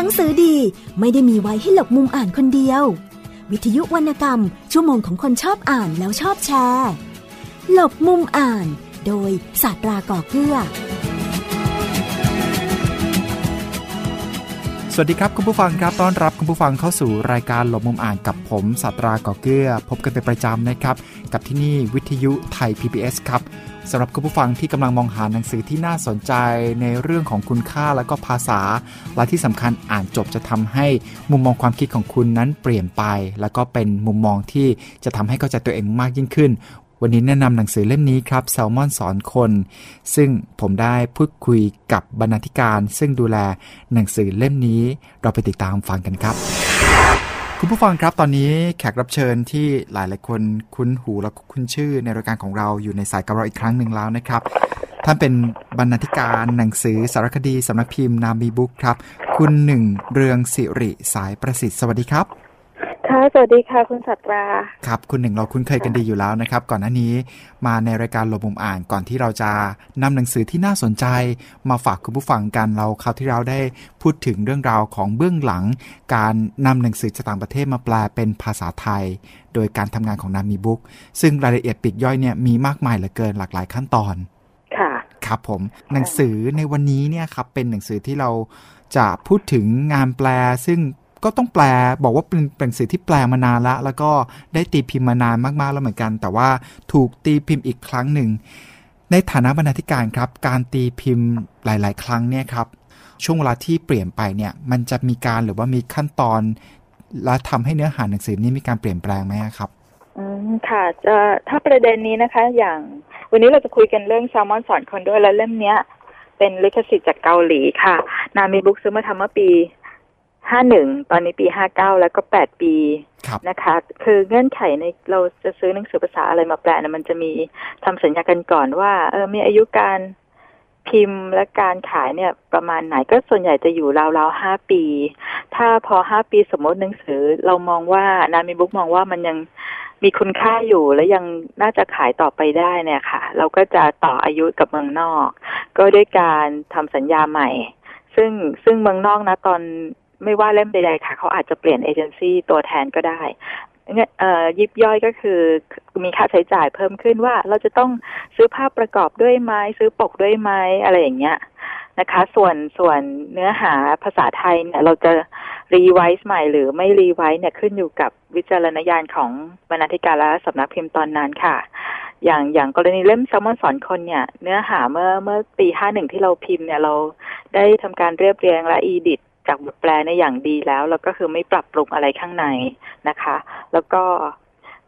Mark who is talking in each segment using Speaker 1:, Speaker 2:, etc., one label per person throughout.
Speaker 1: นังสือดีไม่ได้มีไว้ให้หลบมุมอ่านคนเดียว วิทยุวรรณกรรม ชั่วโมงของคนชอบอ่านแล้วชอบแชร์ หลบมุมอ่าน โดยศาสตราก่อเกื้อ
Speaker 2: สวัสดีครับคุณผู้ฟังครับต้อนรับคุณผู้ฟังเข้าสู่รายการหลบมุมอ่านกับผมศาสตราก่อเกื้อ พบกันเป็นประจำนะครับ กับที่นี่วิทยุไทย PBS ครับสำหรับคุณผู้ฟังที่กำลังมองหาหนังสือที่น่าสนใจในเรื่องของคุณค่าและก็ภาษา และที่สำคัญอ่านจบจะทำให้มุมมองความคิดของคุณนั้นเปลี่ยนไป แล้วก็เป็นมุมมองที่จะทำให้เข้าใจตัวเองมากยิ่งขึ้น วันนี้แนะนำหนังสือเล่มนี้ครับแซลมอนสอนคน ซึ่งผมได้พูดคุยกับบรรณาธิการ ซึ่งดูแลหนังสือเล่มนี้เราไปติดตามฟังกันครับ คุณผู้ฟังครับตอนนี้แขกรับเชิญที่หลายหลายคนคุ้นหูและคุ้นชื่อในรายการของเราอยู่ในสายกับเราอีกครั้งหนึ่งแล้วนะครับ ท่านเป็นบรรณาธิการหนังสือสารคดีสำนักพิมพ์นามีบุ๊กครับ คุณหนึ่งเรืองสิริสายประสิทธิ์สวัสดีครับ
Speaker 3: ค่ะ สวัสดีค่ะ คุณสัตรา
Speaker 2: ครับ คุณหนึ่งเราคุ้นเคยกันดีอยู่แล้วนะครับ ก่อนหน้านี้มาในรายการหลบมุมอ่านก่อนที่เราจะนำหนังสือที่น่าสนใจ มาฝากคุณผู้ฟังกันเราคราวที่เราได้พูดถึงเรื่องราวของเบื้องหลัง การนำหนังสือจากต่างประเทศมาแปลเป็นภาษาไทย โดยการทำงานของนามีบุ๊กซึ่งรายละเอียดปลีกย่อยเนี่ยมีมากมายเหลือเกินหลากหลายขั้นตอน
Speaker 3: ค่ะ
Speaker 2: ครับผม หนังสือในวันนี้เนี่ยครับเป็นหนังสือที่เราจะพูดถึงงานแปลซึ่ง ก็ต้องแปลบอกว่าเป็นหนังสือที่แปลมานานละ แล้วก็ได้ตีพิมพ์มานานมากๆแล้วเหมือนกัน แต่ว่าถูกตีพิมพ์อีกครั้งหนึ่ง ในฐานะบรรณาธิการครับ การตีพิมพ์หลาย ๆ ครั้งเนี่ยครับช่วงเวลาที่เปลี่ยนไปเนี่ย มันจะมีการหรือว่ามีขั้นตอน และทำให้เนื้อหาหนังสือนี้มีการเปลี่ยนแปลงไหมครับ
Speaker 3: อืมค่ะจะถ้าประเด็นนี้นะคะ อย่างวันนี้เราจะคุยกันเรื่องแซลมอนสอนคนด้วยแล้วเล่มเนี้ยเป็นลิขสิทธิ์จากเกาหลีค่ะ นามีบุ๊กซื้อมาทำเมื่อปี ห้าหนึ่งตอนนี้ปีห้าเก้าแล้วก็แปดปี
Speaker 2: ครับ
Speaker 3: นะคะ คือเงื่อนไขในเราจะซื้อหนังสือภาษาอะไรมาแปลนะมันจะมีทำสัญญากันก่อนว่า เออมีอายุการพิมพ์และการขายเนี่ยประมาณไหนก็ส่วนใหญ่จะอยู่ราวๆห้าปี ถ้าพอห้าปีสมมติหนังสือ เรามองว่านามีบุ๊กมองว่ามันยังมีคุณค่าอยู่และยังน่าจะขายต่อไปได้เนี่ยค่ะ เราก็จะต่ออายุกับเมืองนอก ก็ด้วยการทำสัญญาใหม่ ซึ่งซึ่งเมืองนอกนะตอน ไม่ว่าเล่มใดๆค่ะ เขาอาจจะเปลี่ยนเอเจนซี่ตัวแทนก็ได้ยิบย่อยก็คือมีค่าใช้จ่ายเพิ่มขึ้นว่าเราจะต้องซื้อภาพประกอบด้วยไหมซื้อปกด้วยไหมอะไรอย่างเงี้ยนะคะ ส่วนส่วนเนื้อหาภาษาไทยเนี่ย เราจะ revise ใหม่หรือไม่ revise เนี่ยขึ้นอยู่กับวิจารณญาณของบรรณาธิการและสำนักพิมพ์ตอนนั้นค่ะ อย่างอย่างกรณีเล่มแซลมอนสอนคนเนี่ย เนื้อหาเมื่อเมื่อปีห้าหนึ่งที่เราพิมพ์เนี่ยเราได้ทำการเรียบเรียงและ edit จากบทแปลในอย่างดีแล้ว แล้วก็คือไม่ปรับปรุงอะไรข้างในนะคะ แล้วก็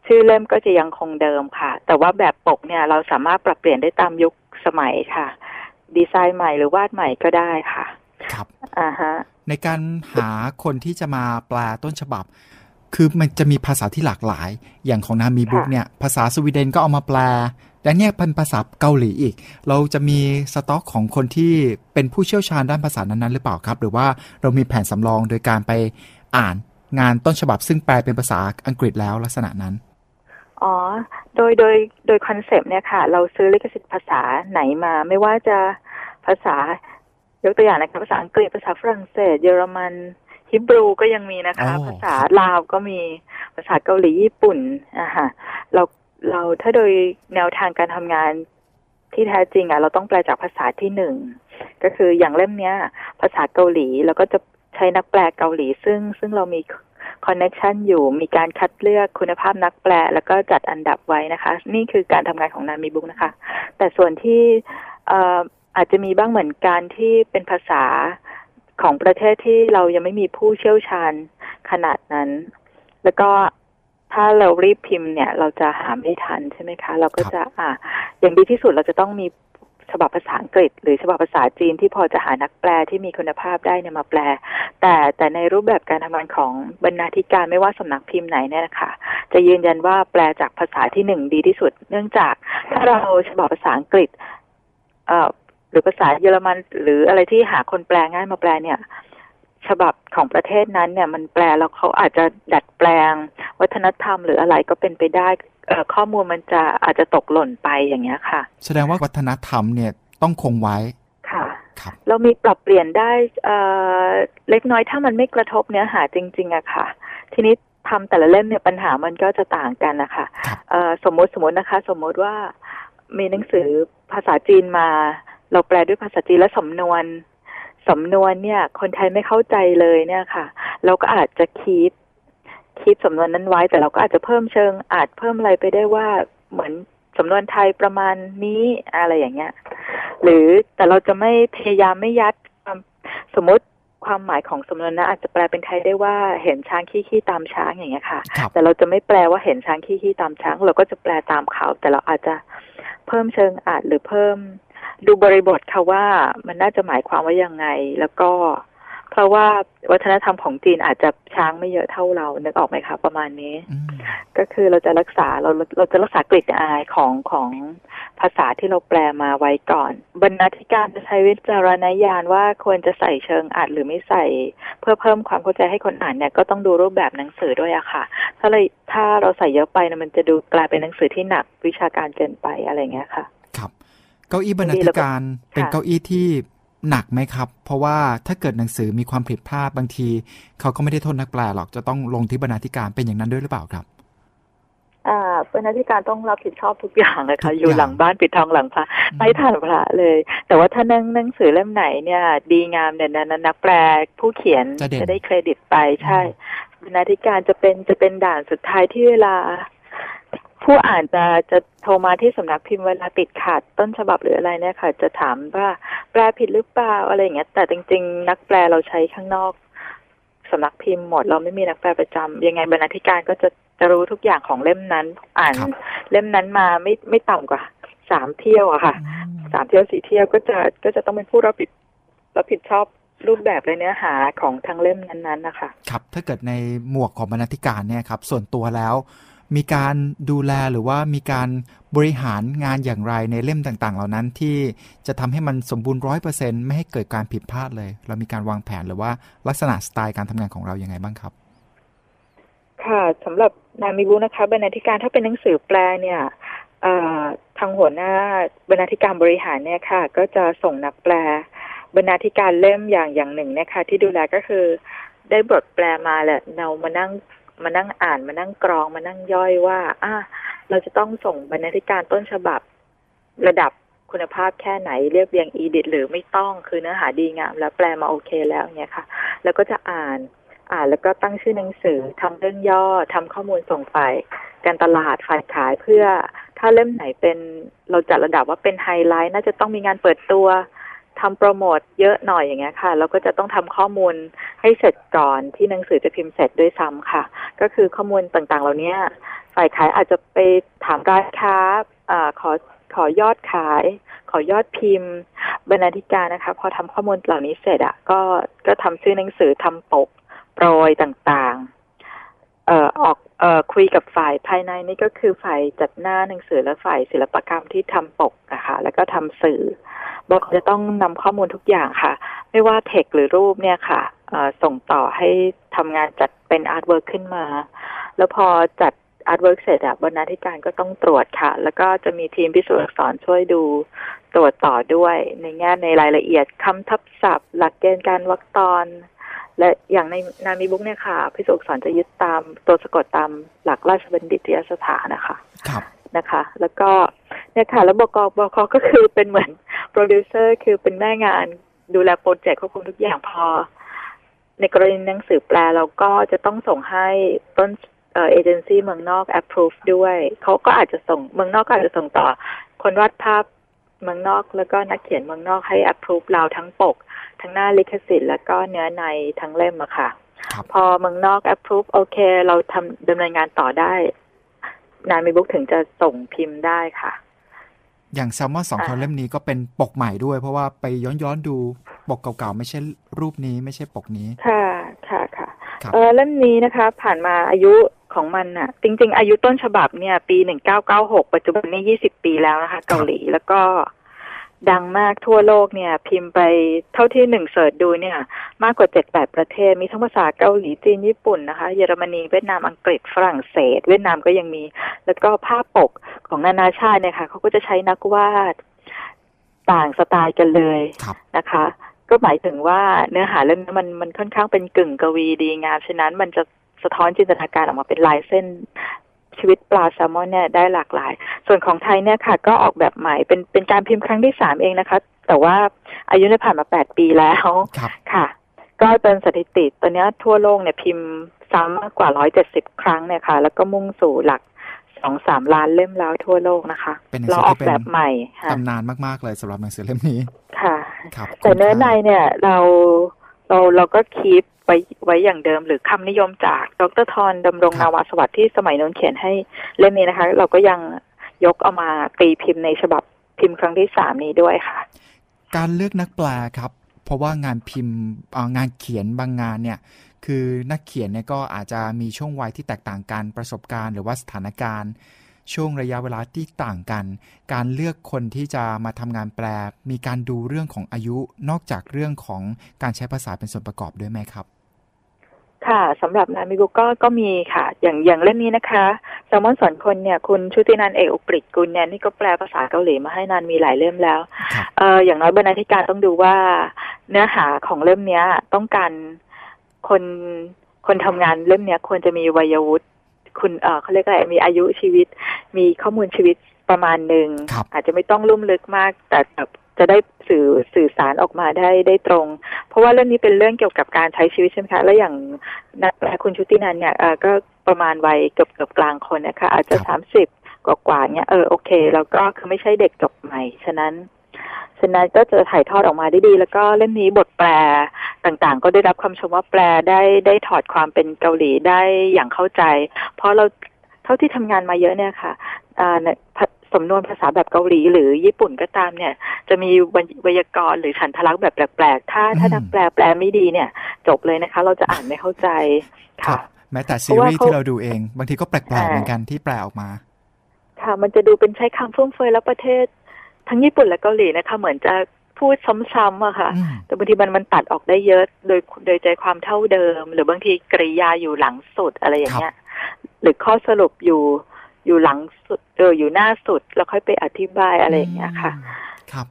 Speaker 3: ชื่อเล่มก็จะยังคงเดิมค่ะ แต่ว่าแบบปกเนี่ยเราสามารถปรับเปลี่ยนได้ตามยุคสมัยค่ะ ดีไซน์ใหม่หรือวาดใหม่ก็ได้ค่ะ
Speaker 2: ครับ
Speaker 3: อ่าฮะ
Speaker 2: ในการหาคนที่จะมาแปลต้นฉบับ คือมันจะมีภาษาที่หลากหลาย อย่างของนามีบุ๊กเนี่ย ภาษาสวีเดนก็เอามาแปล แต่เนี่ยเป็นภาษาเกาหลีอีก เราจะมีสต็อกของคนที่เป็นผู้เชี่ยวชาญด้านภาษานั้นๆหรือเปล่าครับ หรือว่าเรามีแผนสำรองโดยการไปอ่านงานต้นฉบับซึ่งแปลเป็นภาษาอังกฤษแล้วลักษณะนั้น
Speaker 3: อ๋อ โดยโดยโดย concept เนี่ยค่ะ เราซื้อลิขสิทธิ์ภาษาไหนมา ไม่ว่าจะภาษายกตัวอย่างนะคะภาษาอังกฤษภาษาฝรั่งเศส เยอรมันฮิบรูก็ยังมีนะคะ
Speaker 2: อ๋อ
Speaker 3: ภาษาลาวก็มีภาษาเกาหลีญี่ปุ่นอะฮะเรา เราถ้าโดยแนวทางการทำงานที่แท้จริงอะเราต้องแปลจากภาษาที่หนึ่งก็คืออย่างเล่มเนี้ย ภาษาเกาหลีเราก็จะใช้นักแปลเกาหลี ซึ่งซึ่งเรามีคอนเน t ชันอยู่มีการคัดเลือกคุณภาพนักแปล แล้วก็จัดอันดับไว้นะคะ นี่คือการทำงานของนามีบุ๊กนะคะ แต่ส่วนที่เอ่ออาจจะมีบ้างเหมือนกันที่เป็นภาษาของประเทศที่เรายังไม่มีผู้เชี่ยวชาญขนาดนั้น แล้วก็ ถ้าเรารีบพิมพ์เนี่ย เราจะหาไม่ทันใช่ไหมคะ เราก็จะอ่าอย่างดีที่สุดเราจะต้องมีฉบับภาษาอังกฤษ หรือฉบับภาษาจีนที่พอจะหานักแปลที่มีคุณภาพได้เนี่ยมาแปล แต่แต่ในรูปแบบการทำงานของบรรณาธิการไม่ว่าสำนักพิมพ์ไหนเนี่ยนะคะจะยืนยันว่าแปลจากภาษาที่หนึ่งดีที่สุด เนื่องจากถ้าเราฉบับภาษาอังกฤษเอ่อหรือภาษาเยอรมัน หรืออะไรที่หาคนแปลง่ายมาแปลเนี่ย ฉบับของประเทศนั้นเนี่ยมันแปลแล้วเขาอาจจะดัดแปลง วัฒนธรรมหรืออะไรก็เป็นไปได้เอ่อข้อมูลมันจะอาจจะตกหล่นไปอย่างเงี้ยค่ะ
Speaker 2: แสดงว่าวัฒนธรรมเนี่ยต้องคงไว้
Speaker 3: ค่ะ
Speaker 2: ครับ
Speaker 3: เรามีปรับเปลี่ยนได้เอ่อเล็กน้อยถ้ามันไม่กระทบเนื้อหาจริงๆอะค่ะ ทีนี้ทำแต่ละเล่มเนี่ยปัญหามันก็จะต่างกันนะคะ
Speaker 2: ครับ
Speaker 3: เอ่อสมมติสมมตินะคะ สมมติว่ามีหนังสือภาษาจีนมา เราแปลด้วยภาษาจีนและสำนวน สำนวนเนี่ย คนไทยไม่เข้าใจเลยเนี่ยค่ะ เราก็อาจจะคิดคิดสำนวนนั้นไว้ แต่เราก็อาจจะเพิ่มเชิง อาจเพิ่มอะไรไปได้ว่าเหมือนสำนวนไทยประมาณนี้อะไรอย่างเงี้ย หรือแต่เราจะไม่พยายามไม่ยัดความสมมติความหมายของสำนวนนะอาจจะแปลเป็นไทยได้ว่าเห็นช้างขี้ขี้ตามช้างอย่างเงี้ยค่ะ
Speaker 2: ครับ
Speaker 3: แต่เราจะไม่แปลว่าเห็นช้างขี้ขี้ตามช้าง เราก็จะแปลตามเขาแต่เราอาจจะเพิ่มเชิงอาจหรือเพิ่ม ดูบริบทค่ะว่ามันน่าจะหมายความว่ายังไง แล้วก็ เพราะว่าวัฒนธรรมของจีนอาจจะช้างไม่เยอะเท่าเรา นึกออกไหมคะประมาณนี้
Speaker 2: อืม
Speaker 3: ก็คือเราจะรักษาเราเราจะรักษากลิ่นอายของของภาษาที่เราแปลมาไว้ก่อน บรรณาธิการจะใช้วิจารณญาณว่าควรจะใส่เชิงอัดหรือไม่ใส่ เพื่อเพิ่มความเข้าใจให้คนอ่านเนี่ยก็ต้องดูรูปแบบหนังสือด้วยอะค่ะ ถ้าเลยถ้าเราใส่เยอะไปนะมันจะดูกลายเป็นหนังสือที่หนักวิชาการเกินไปอะไรอย่างเงี้ยค่ะ
Speaker 2: ครับ เก้าอี้บรรณาธิการเป็น
Speaker 3: ค่ะ
Speaker 2: เก้าอี้ที่หนักไหมครับ เพราะว่าถ้าเกิดหนังสือมีความผิดพลาดบางที เขาก็ไม่ได้โทษนักแปลหรอกจะต้องลงที่บรรณาธิการเป็นอย่างนั้นด้วยหรือเปล่าครับ
Speaker 3: อ่าบรรณาธิการต้องรับผิดชอบทุกอย่างเลย
Speaker 2: ทุ
Speaker 3: ค่ะ
Speaker 2: กอย่าง
Speaker 3: อยู่หลังบ้านปิดทองหลังพระไม่ทานพระเลย แต่ว่าถ้านั่งหนังสือเล่มไหนเนี่ย ดีงามเนี่ยนะนักแปลผู้เขียน
Speaker 2: จะเด่น
Speaker 3: ได้เครดิตไปใช่บรรณาธิการจะเป็นจะเป็นด่านสุดท้ายที่เวลา ผู้อ่านจะจะโทรมาที่สำนักพิมพ์เวลาติดขัดต้นฉบับหรืออะไรเนี่ยค่ะ จะถามว่าแปลผิดหรือเปล่าอะไรอย่างเงี้ย แต่จริง ๆ นักแปลเราใช้ข้างนอกสำนักพิมพ์หมดเราไม่มีนักแปลประจำยังไงบรรณาธิการก็จะจะรู้ทุกอย่างของเล่มนั้น อ่านเล่มนั้นมาไม่ไม่ต่ำกว่าสามเที่ยวอะค่ะสามเที่ยวสี่เที่ยวก็จะก็จะต้องเป็นผู้รับผิดรับผิดชอบรูปแบบและเนื้อหาของทั้งเล่มนั้นๆนะคะ
Speaker 2: ครับ ถ้าเกิดในหมวกของบรรณาธิการเนี่ยครับ ส่วนตัวแล้ว มีการดูแลหรือว่ามีการบริหารงานอย่างไรในเล่มต่างๆ เหล่านั้นที่จะทำให้มันสมบูรณ์ร้อยเปอร์เซ็นต์ไม่ให้เกิดการผิดพลาดเลย เรามีการวางแผนหรือว่าลักษณะสไตล์การทำงานของเรายังไงบ้างครับ
Speaker 3: ค่ะสำหรับนามิบุนะคะบรรณาธิการถ้าเป็นหนังสือแปลเนี่ยทางหัวหน้าบรรณาธิการบริหารเนี่ยค่ะ ก็จะส่งนักแปล บรรณาธิการเล่มอย่างอย่างหนึ่งนะคะที่ดูแลก็คือได้บทแปลมาแหละเรามานั่ง มานั่งอ่านมานั่งกรองมานั่งย่อยว่า อะเราจะต้องส่งบรรณาธิการต้นฉบับ ระดับคุณภาพแค่ไหนเรียบเรียงอีดิทหรือไม่ต้องคือเนื้อหาดีงาม แล้วแปลมาโอเคแล้วเนี่ยค่ะ แล้วก็จะอ่านอ่านแล้วก็ตั้งชื่อหนังสือทำเรื่องย่อทำข้อมูลส่งฝ่ายการตลาดฝ่ายขายเพื่อ ถ้าเล่มไหนเป็นเราจัดระดับว่าเป็นไฮไลท์ น่าจะต้องมีงานเปิดตัว ทำโปรโมทเยอะหน่อยอย่างเงี้ยค่ะแล้วก็จะต้องทำข้อมูลให้เสร็จก่อนที่หนังสือจะพิมพ์เสร็จด้วยซ้ำค่ะ ก็คือข้อมูลต่างๆ เหล่านี้ฝ่ายขายอาจจะไปถามร้านค้าอขอขอยอดขาย ขอยอดพิมพ์ บรรณาธิการนะคะ พอทำข้อมูลเหล่านี้เสร็จอะก็ก็ทำชื่อหนังสือทำปกโปรยต่างๆ เอ่อออกเอ่อคุยกับฝ่ายภายในนี่ก็คือฝ่ายจัดหน้าหนังสือและฝ่ายศิลปกรรมที่ทำปกนะคะแล้วก็ทำสื่อบ.ก. จะต้องนำข้อมูลทุกอย่างค่ะ ไม่ว่าเทคหรือรูปเนี่ยค่ะส่งต่อให้ทำงานจัดเป็น artwork ขึ้นมา แล้วพอจัด artwork เสร็จอะบรรณาธิการก็ต้องตรวจค่ะ แล้วก็จะมีทีมพิสูจน์อักษรช่วยดูตรวจต่อด้วย ในแง่ในรายละเอียดคำทับศัพท์ หลักเกณฑ์การวรรคตอน และอย่างในนานมีบุ๊คส์เนี่ยค่ะพิสูจน์อักษรจะยึดตามตัวสะกดตามหลักราชบัณฑิตยสถานนะคะ
Speaker 2: ครับ
Speaker 3: นะคะ แล้วก็เนี่ยค่ะแล้ว บ.ก. บ.ก.ก็คือเป็นเหมือนโปรดิวเซอร์คือเป็นแม่งานดูแล project ควบคุมทุกอย่างพอ ในกรณีหนังสือแปลเราก็จะต้องส่งให้ต้นเอ่อเอเจนซี่เมืองนอก approve ด้วย เขาก็อาจจะส่งเมืองนอกก็อาจจะส่งต่อคนวาดภาพ เมืองนอก แล้วก็นักเขียนเมืองนอกให้ approve เราทั้งปก ทั้งหน้าลิขสิทธิ์แล้วก็เนื้อในทั้งเล่มอะค่ะ
Speaker 2: ครับ
Speaker 3: พอเมืองนอก approve OK เราทำดำเนินงานต่อได้นานมีบุ๊กถึงจะส่งพิมพ์ได้ค่ะ
Speaker 2: อย่างแซลมอนสอง
Speaker 3: อ่า
Speaker 2: ทอนเล่มนี้ก็เป็นปกใหม่ด้วย เพราะว่าไปย้อนย้อนๆดูปกเก่าๆ ไม่ใช่รูปนี้ไม่ใช่ปกนี้
Speaker 3: ค่ะ ค่ะค่ะ
Speaker 2: ครับ
Speaker 3: เออเล่มนี้นะคะ ผ่านมาอายุ ของมันน่ะ จริง ๆ อายุต้นฉบับเนี่ย ปีหนึ่งเก้าเก้าหกปัจจุบันนี้ยี่สิบปีแล้วนะคะ เกาหลีแล้วก็ดังมากทั่วโลกเนี่ย พิมพ์ไปเท่าที่หนึ่งเสิร์ชดูเนี่ย มากกว่าเจ็ดแปดประเทศ มีทั้งภาษาเกาหลีจีนญี่ปุ่นนะคะ เยอรมนีเวียดนามอังกฤษฝรั่งเศส เวียดนามก็ยังมี แล้วก็ภาพปกของนานาชาติเนี่ยค่ะเขาก็จะใช้นักวาดต่างสไตล์กันเลย
Speaker 2: ครับ
Speaker 3: นะคะ ก็หมายถึงว่าเนื้อหาเรื่องนี้มันมันค่อนข้างเป็นกึ่งกวีดีงามฉะนั้นมันจะ สะท้อนจินตนาการออกมาเป็นลายเส้นชีวิตปลาแซลมอนเนี่ยได้หลากหลาย ส่วนของไทยเนี่ยค่ะ ก็ออกแบบใหม่เป็นเป็นการพิมพ์ครั้งที่สามเองนะคะ แต่ว่าอายุเนี่ยผ่านมาแปดปีแล้ว
Speaker 2: ครับ
Speaker 3: ค่ะ ก็เป็นสถิติตอนนี้ทั่วโลกเนี่ยพิมพ์ซ้ำมากกว่าร้อยเจ็ดสิบครั้งเนี่ยค่ะ แล้วก็มุ่งสู่หลักสองสามล้านเล่มแล้วทั่วโลกนะคะ
Speaker 2: เป็นหนัง
Speaker 3: เรา
Speaker 2: สือ
Speaker 3: อ
Speaker 2: ที่
Speaker 3: อก
Speaker 2: เป็น
Speaker 3: แบบใหม่ค่ะ
Speaker 2: ตำนานมาก ๆ เลยสำหรับหนังสือเล่มนี้
Speaker 3: ค่ะ
Speaker 2: ครับ
Speaker 3: แต่เนื้อใน
Speaker 2: คุณค่า
Speaker 3: เนี่ยเรา เราเราก็คีปไว้ไว้อย่างเดิม หรือคำนิยมจากดรทอนดำรงนาวาสวัสดิ์ที่สมัยโน้นเขียนให้เล่มนี้นะคะ เราก็ยังยกเอามาตีพิมพ์ในฉบับพิมพ์ครั้งที่สามนี้ด้วยค่ะ
Speaker 2: การเลือกนักแปลครับ เพราะว่างานพิมพ์เอ่องานเขียนบางงานเนี่ย คือนักเขียนเนี่ยก็อาจจะมีช่วงวัยที่แตกต่างกันประสบการณ์ หรือว่าสถานการณ์ ช่วงระยะเวลาที่ต่างกัน การเลือกคนที่จะมาทำงานแปล มีการดูเรื่องของอายุนอกจากเรื่องของการใช้ภาษาเป็นส่วนประกอบด้วยไหมครับ
Speaker 3: ค่ะสำหรับนามิบุก็ก็มีค่ะ อย่างอย่างเล่มนี้นะคะแซลมอนสอนคนเนี่ยคุณชุตินันเอกอุกฤษกุลเนี่ยนี่ก็แปลภาษาเกาหลีมาให้นานมีหลายเล่มแล้ว
Speaker 2: ครับ
Speaker 3: เอออย่างน้อยบรรณาธิการต้องดูว่า เนื้อหาของเล่มเนี้ยต้องการคนคนทำงานเล่มเนี้ยควรจะมีวัยวุฒิคุณเออเขาเรียกอะไรมีอายุชีวิต มีข้อมูลชีวิตประมาณหนึ่ง
Speaker 2: ครับ
Speaker 3: อาจจะไม่ต้องลุ่มลึกมาก แต่แบบจะได้สื่อสื่อสารออกมาได้ได้ตรง เพราะว่าเรื่องนี้เป็นเรื่องเกี่ยวกับการใช้ชีวิตใช่ไหมคะแล้วอย่างนักแปลคุณชุตินันเนี่ยเออก็ประมาณวัยเกือบเกือบกลางคนนะคะอาจจะ
Speaker 2: ครับ
Speaker 3: สามสิบกว่ากว่าๆเนี่ยเออโอเคแล้วก็คือไม่ใช่เด็กจบใหม่ฉะนั้นฉะนั้นก็จะถ่ายทอดออกมาได้ดี แล้วก็เล่มนี้บทแปลต่างๆ ก็ได้รับคำชมว่าแปลได้ได้ถอดความเป็นเกาหลีได้อย่างเข้าใจ เพราะเรา เท่าที่ทำงานมาเยอะเนี่ยค่ะอ่าในสำนวนภาษาแบบเกาหลี หรือญี่ปุ่นก็ตามเนี่ย จะมีไวยากรณ์หรือฉันทลักษณ์แบบแปลกๆ ถ้าถ้า
Speaker 2: อืม
Speaker 3: นักแปลแปลไม่ดีเนี่ย จบเลยนะคะ เราจะอ่านไม่เข้าใจ
Speaker 2: ครั
Speaker 3: ค่ะ
Speaker 2: บแม้แต่ซี
Speaker 3: เพราะว่า
Speaker 2: รีส์
Speaker 3: เขา
Speaker 2: ที่เราดูเอง บางทีก็แปลกๆ
Speaker 3: อ่า
Speaker 2: เหมือนกันที่แปลออกมา
Speaker 3: ค่ะ มันจะดูเป็นใช้คำฟุ่มเฟือยแล้วประเทศ ทั้งญี่ปุ่นและเกาหลีนะคะ เหมือนจะพูดซ้ำๆอะค่ะ
Speaker 2: อืม
Speaker 3: แต่บางทีมันมันตัดออกได้เยอะ โดยโดยใจความเท่าเดิม หรือบางทีกริยาอยู่หลังสุดอะไรอย่างเงี้ย หรือข้อสรุปอยู่อยู่หลังสุดเอออยู่หน้าสุด แล้วค่อยไปอธิบายอะไรอย่างเงี้ยค่ะ
Speaker 2: ครับ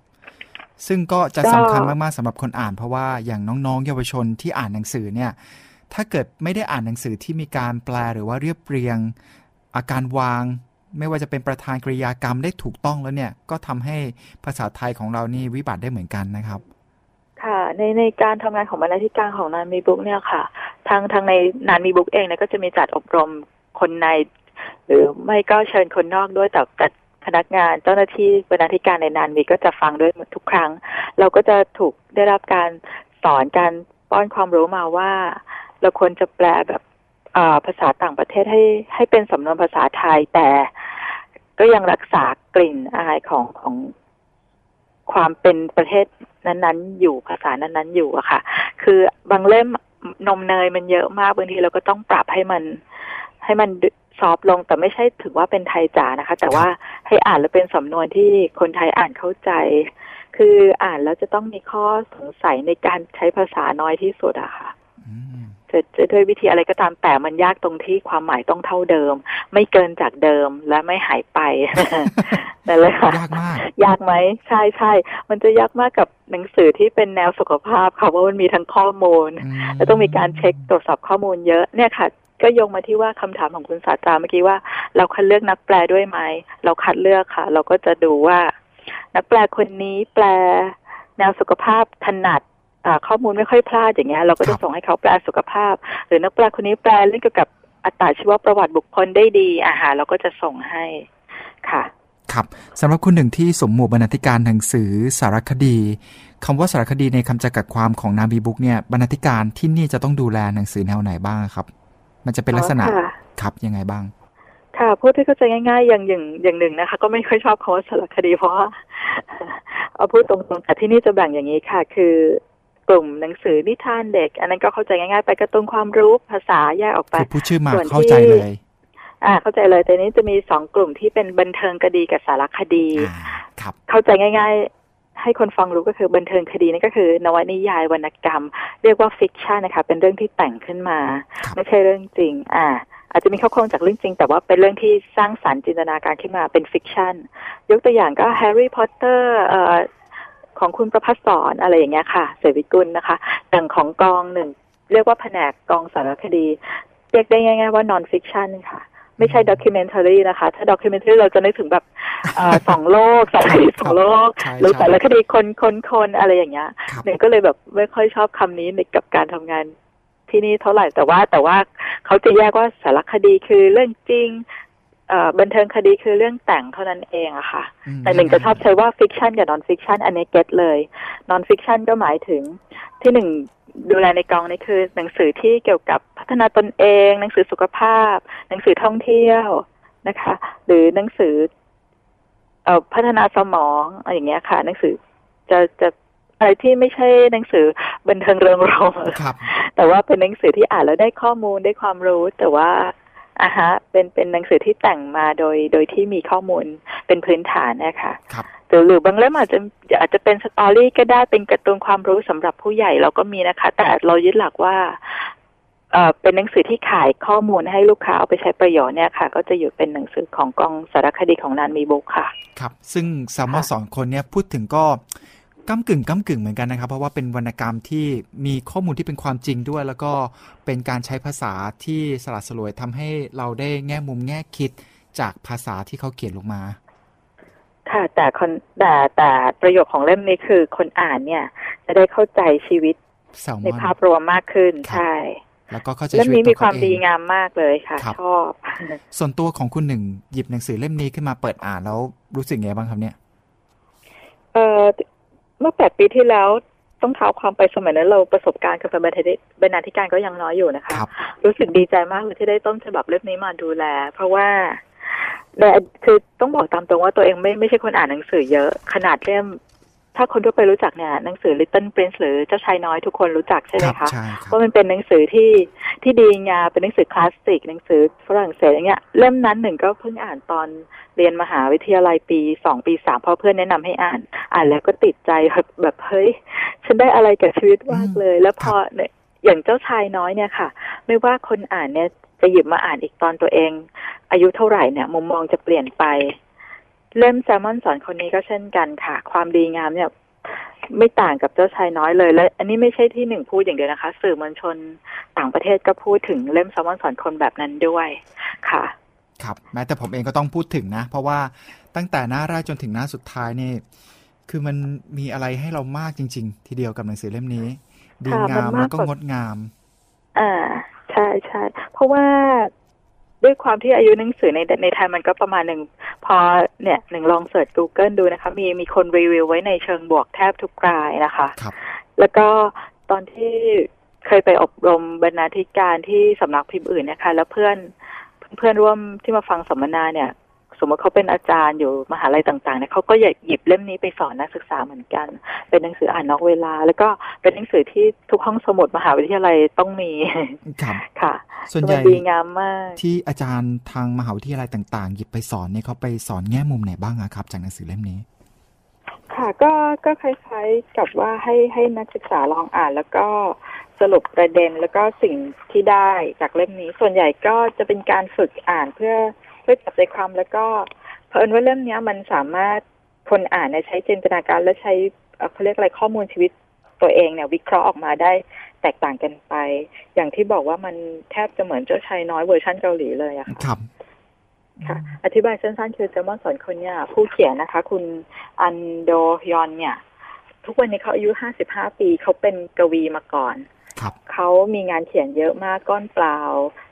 Speaker 2: ซึ่งก็จะ
Speaker 3: ก็
Speaker 2: สำคัญมากๆสำหรับคนอ่าน เพราะว่าอย่างน้องๆ เยาวชนที่อ่านหนังสือเนี่ย ถ้าเกิดไม่ได้อ่านหนังสือที่มีการแปลหรือว่าเรียบเรียง อาการวาง ไม่ว่าจะเป็นประธานกริยากรรมได้ถูกต้องแล้วเนี่ย ก็ทำให้ภาษาไทยของเรานี่วิบัติได้เหมือนกันนะครับ
Speaker 3: ค่ะ ในในการทำงานของบรรณาธิการของนานมีบุ๊กเนี่ยค่ะทางทางในนานมีบุ๊กเองเนี่ยก็จะมีจัดอบรมคนใน หรือไม่ก็เชิญคนนอกด้วยแต่แต่พนักงานเจ้าหน้าที่บรรณาธิการในนานมีก็จะฟังด้วยทุกครั้ง เราก็จะถูกได้รับการสอนการป้อนความรู้มาว่า เราควรจะแปลแบบภาษาต่างประเทศให้ให้เป็นสำนวนภาษาไทยแต่ก็ยังรักษากลิ่นอายของของความเป็นประเทศ นั้นๆ อยู่ภาษานั้นๆอยู่อะค่ะ คือบางเล่มนมเนยมันเยอะมากบางทีเราก็ต้องปรับให้มัน ให้มันซอฟลงแต่ไม่ใช่ถือว่าเป็นไทยจ๋านะคะ แต่ว่าให้อ่านแล้วเป็นสำนวนที่คนไทยอ่านเข้าใจ คืออ่านแล้วจะต้องมีข้อสงสัยในการใช้ภาษาน้อยที่สุดอะค่ะ จะจะด้วยวิธีอะไรก็ตามแต่มันยากตรงที่ความหมายต้องเท่าเดิม ไม่เกินจากเดิมและไม่หายไปนั่นเลยค่ะ
Speaker 2: ยากมาก
Speaker 3: ยากไหมใช่ใช่มันจะยากมากกับหนังสือที่เป็นแนวสุขภาพค่ะเพราะมันมีทั้งข้อมูล แล้วต้องมีการเช็คตรวจสอบข้อมูลเยอะเนี่ยค่ะก็โยงมาที่ว่าคำถามของคุณศาสตราเมื่อกี้ว่า เราคัดเลือกนักแปลด้วยไหมเราคัดเลือกค่ะ เราก็จะดูว่า นักแปลคนนี้แปลแนวสุขภาพถนัดอ่า ข้อมูลไม่ค่อยพลาดอย่างเงี้ยเราก็
Speaker 2: ครั
Speaker 3: จะ
Speaker 2: บ
Speaker 3: ส่งให้เขาแปลสุขภาพ หรือนักแปลคนนี้แปลเรื่องเกี่ยวกับอัตราชีวประวัติบุคคลได้ดีอาหารเราก็จะส่งให้ค่ะ
Speaker 2: ครับสำหรับคุณหนึ่งที่สมหมวดบรรณาธิการหนังสือสารคดีคำว่าสารคดีในคำจำกัดความของนาบีบุ๊กเนี่ยบรรณาธิการที่นี่จะต้องดูแลหนังสือแนวไหนบ้างครับ มันจะเป็นลักษณะ
Speaker 3: อ๋อค่ะ
Speaker 2: ครับยังไงบ้าง
Speaker 3: ค่ะพูดที่เข้าใจง่าย ๆ อย่างอย่างอย่างหนึ่งนะคะ ก็ไม่ค่อยชอบคำว่าสารคดีเพราะว่าเอาพูดตรงๆแต่ที่นี่จะแบ่งอย่างนี้ค่ะ คือก ลุ่มหนังสือนิทานเด็ก อันนั้นก็เข้าใจง่ายๆ ไปการะตุ้นความรู้ภาษาแยกออกไป
Speaker 2: คือผู้ชื่อมา
Speaker 3: ส่วนที่
Speaker 2: เข้าใจเลย
Speaker 3: อ่าเข้าใจเลยแต่นี้จะมีสองกลุ่มที่เป็นบันเทิงคดีกับสารคดี
Speaker 2: อ่าครับ
Speaker 3: เข้าใจง่าย ๆ ให้คนฟังรู้ก็คือบันเทิงคดีนั่นก็คือ นวนิยายวรรณกรรม เรียกว่า fiction นะคะ เป็นเรื่องที่แต่งขึ้นมา
Speaker 2: ครับ
Speaker 3: ไม่ใช่เรื่องจริง อ่า อาจจะมีเค้าโครงจากเรื่องจริง แต่ว่าเป็นเรื่องที่สร้างสรรค์จินตนาการขึ้นมาเป็น fiction ยกตัวอย่างก็แฮร์รี่พอตเตอร์เอ่อ ของคุณประภัสสรอะไรอย่างเงี้ยค่ะ เสวิกุลนะคะอย่างของกองหนึ่งเรียกว่าแผนกกองสารคดี เรียกได้ง่ายๆว่า non-fiction ค่ะไม่ใช่ documentary นะคะ ถ้า documentary เราจะนึกถึงแบบส่องโลกสารคดีส่องโลก หรือสารคดีคนคนคนอะไรอย่างเงี้ยหนึ่งก็เลยแบบไม่ค่อยชอบคำนี้ในกับการทำงานที่นี่เท่าไหร่แต่ว่าแต่ว่าเขาจะแยกว่าสารคดีคือเรื่องจริง บันเทิงคดีคือเรื่องแต่งเท่านั้นเองอะค่ะ แต่หนึ่งจะชอบใช้ว่า fiction กับ non-fiction อันนี้ get เลยnon-fiction ก็หมายถึงที่หนึ่งดูแลในกองนี่คือ หนังสือที่เกี่ยวกับพัฒนาตนเอง หนังสือสุขภาพ หนังสือท่องเที่ยวนะคะ หรือหนังสือเอ่อพัฒนาสมองอะไรอย่างเงี้ยค่ะ หนังสือจะจะอะไรที่ไม่ใช่หนังสือบันเทิงเริงรมย์แต่ว่าเป็นหนังสือที่อ่านแล้วได้ข้อมูลได้ความรู้แต่ว่า อะฮะ เป็นเป็นหนังสือที่แต่งมาโดยโดยที่มีข้อมูลเป็นพื้นฐานนะคะ
Speaker 2: ครับ
Speaker 3: หรือหรือบางเล่มอาจจะอาจจะเป็นสตอรี่ก็ได้เป็นการ์ตูนความรู้สำหรับผู้ใหญ่เราก็มีนะคะ แต่เรายึดหลักว่าเอ่อเป็นหนังสือที่ขายข้อมูลให้ลูกค้าเอาไปใช้ประโยชน์เนี่ยค่ะ ก็จะอยู่เป็นหนังสือของกองสารคดีของนานมีบุ๊กค่ะ
Speaker 2: ครับ ซึ่งสามารถสอนคนเนี่ยพูดถึงก็ ก้ากึ่งก้ากึ่งเหมือนกันนะครับ เพราะว่าเป็นวรรณกรรมที่มีข้อมูลที่เป็นความจริงด้วย แล้วก็เป็นการใช้ภาษาที่สลัดสลวยทำให้เราได้แง่มุมแง่คิดจากภาษาที่เขาเขียนลงมา
Speaker 3: ค่ะแต่คนแต่แต่ประโยคของเล่มนี้คือคนอ่านเนี่ย จะได้เข้าใจชีวิตในภาพรวมมากขึ้นใช่
Speaker 2: แล้วก็เข้าใจ
Speaker 3: เล่มนี้มีความดีงามมากเลยค่ะ ชอบ
Speaker 2: ส่วนตัวของคุณหนึ่งหยิบหนังสือเล่มนี้ขึ้นมาเปิดอ่านแล้วรู้สึกไงบ้างครับเนี่ย
Speaker 3: เออ เมื่อแปดปีที่แล้วต้องเท้าความไปสมัยนั้นเราประสบการณ์กับเป็นบรรณาธิการก็ยังน้อยอยู่นะคะ
Speaker 2: คร
Speaker 3: รู้สึกดีใจมากเลยที่ได้ต้นฉบับเล่มนี้มาดูแล เพราะว่าแต่คือต้องบอกตามตรงว่าตัวเองไม่ไม่ใช่คนอ่านหนังสือเยอะ ขนาดเล่ม ถ้าคนทั่วไปรู้จักเนี่ยหนังสือ Little Prince หรือเจ้าชายน้อยทุกคนรู้จักใช่ไหมคะว่ามันเป็นหนังสือที่ที่ดีงามเป็นหนังสือคลาสสิกหนังสือฝรั่งเศสอย่างเงี้ยเล่มนั้นหนึ่งก็เพิ่งอ่านตอนเรียนมหาวิทยาลัยปีสองปีสามเพราะเพื่อนแนะนำให้อ่าน อ่านแล้วก็ติดใจแบบเฮ้ยฉันได้อะไรกับชีวิตมากเลย แล้วพอเนี่ยอย่างเจ้าชายน้อยเนี่ยค่ะ ไม่ว่าคนอ่านเนี่ยจะหยิบมาอ่านอีกตอนตัวเอง อายุเท่าไหร่เนี่ยมุมมองจะเปลี่ยนไป เล่มแซมมอนสอนคนนี้ก็เช่นกันค่ะ ความดีงามเนี่ยไม่ต่างกับเจ้าชายน้อยเลย และอันนี้ไม่ใช่ที่หนึ่งพูดอย่างเดียวนะคะ สื่อมวลชนต่างประเทศก็พูดถึงเล่มแซมมอนสอนคนแบบนั้นด้วยค่ะ
Speaker 2: ครับ แม้แต่ผมเองก็ต้องพูดถึงนะ เพราะว่าตั้งแต่หน้าแรกจนถึงหน้าสุดท้ายนี่คือมันมีอะไรให้เรามากจริง ๆ ทีเดียวกับหนังสือเล่มนี้ ดีงามแล้วก็งดงาม
Speaker 3: อ่าใช่ใช่เพราะว่า ด้วยความที่อายุหนังสือในในไทยมันก็ประมาณหนึ่งพอเนี่ยหนึ่งลองเสิร์ช Google ดูนะคะ มีมีคนรีวิวไว้ในเชิงบวกแทบทุกรายนะคะ
Speaker 2: ครับ
Speaker 3: แล้วก็ตอนที่เคยไปอบรมบรรณาธิการที่สำนักพิมพ์อื่นนะคะ แล้วเพื่อนเพื่อนร่วมที่มาฟังสัมมนาเนี่ยส มมติเขาเป็นอาจารย์อยู่มหาลัยต่างๆเนี่ยเขาก็อยากหยิบเล่มนี้ไปสอนนักศึกษาเหมือนกัน เป็นหนังสืออ่านนอกเวลา แล้วก็เป็นหนังสือที่ทุกห้องสมุดมหาวิทยาลัยต้องมี
Speaker 2: ครับ
Speaker 3: ค่ะ
Speaker 2: ส่วนใหญ่
Speaker 3: ดีงามมาก
Speaker 2: ที่อาจารย์ทางมหาวิทยาลัยต่าง ๆ หยิบไปสอนเนี่ยเขาไปสอนแง่มุมไหนบ้างครับ จากหนังสือเล่มนี้
Speaker 3: ค่ะก็ก็คล้ายๆกับว่าให้ให้นักศึกษาลองอ่าน แล้วก็สรุปประเด็นแล้วก็สิ่งที่ได้จากเล่มนี้ ส่วนใหญ่ก็จะเป็นการฝึกอ่านเพื่อ เพื่อจับใจความแล้วก็เพราะว่าเรื่องนี้มันสามารถคนอ่านใช้จินตนาการและใช้เขาเรียกอะไรข้อมูลชีวิตตัวเองเนี่ย วิเคราะห์ออกมาได้แตกต่างกันไป อย่างที่บอกว่ามันแทบจะเหมือนเจ้าชายน้อยเวอร์ชันเกาหลีเลยอะ
Speaker 2: ครับ
Speaker 3: ค่ะ อธิบายสั้นๆ คือเจมอนสอนคนเนี่ยผู้เขียนนะคะ คุณอันโดฮยอนเนี่ย ทุกวันนี้เขาอายุห้าสิบห้าปีเขาเป็นกวีมาก่อนเขามีงานเขียนเยอะมากก้อนเปล่าเอ่อ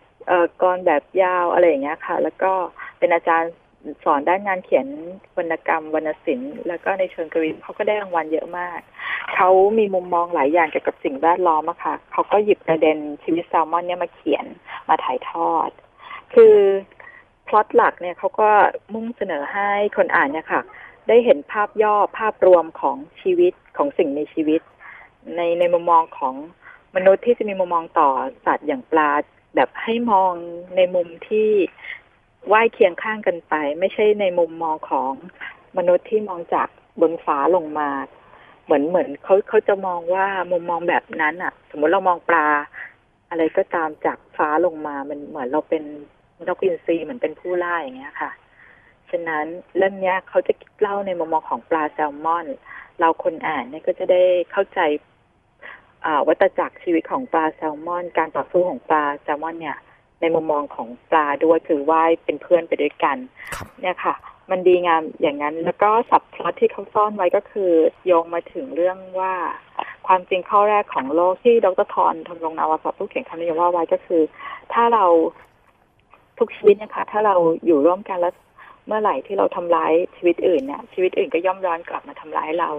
Speaker 3: กรแบบยาวอะไรอย่างเงี้ยค่ะ แล้วก็เป็นอาจารย์สอนด้านงานเขียนวรรณกรรมวรรณศิลป์แล้วก็ในเชิงกวีเขาก็ได้รางวัลเยอะมาก เขามีมุมมองหลายอย่างเกี่ยวกับสิ่งแวดล้อมอะค่ะเขาก็หยิบประเด็นชีวิตแซลมอนเนี่ยมาเขียนมาถ่ายทอด คือพล็อตหลักเนี่ยเขาก็มุ่งเสนอให้คนอ่านเนี่ยค่ะ ได้เห็นภาพย่อภาพรวมของชีวิตของสิ่งในชีวิต ในในมุมมองของมนุษย์ที่จะมีมุมมองต่อสัตว์อย่างปลา แบบให้มองในมุมที่ว่ายเคียงข้างกันไป ไม่ใช่ในมุมมองของมนุษย์ที่มองจากบนฟ้าลงมา เหมือนเหมือนเขาเขาจะมองว่ามุมมองแบบนั้นอะ สมมติเรามองปลา อะไรก็ตามจากฟ้าลงมามันเหมือนเราเป็นนกอินทรีเหมือนเป็นผู้ล่าอย่างเงี้ยค่ะ ฉะนั้นเรื่องนี้เขาจะเล่าในมุมมองของปลาแซลมอน เราคนอ่านเนี่ยก็จะได้เข้าใจ วัตจักรชีวิตของปลาแซลมอน การต่อสู้ของปลาแซลมอนเนี่ย ในมุมมองของปลาด้วยคือว่ายเป็นเพื่อนไปด้วยกันเนี่ยค่ะ มันดีงามอย่างนั้น แล้วก็สับพลอตที่เขาซ่อนไว้ก็คือ โยงมาถึงเรื่องว่าความจริงข้อแรกของโลกที่ดรทอนทำรงนาวาสับผู้เขียนคำนิยมว่าไว้ก็คือ ถ้าเราทุกชีวิตนะคะถ้าเราอยู่ร่วมกันแล้ว เมื่อไหร่ที่เราทำร้ายชีวิตอื่นเนี่ยชีวิตอื่นก็ย่อมย้อนกลับมาทำร้ายเรา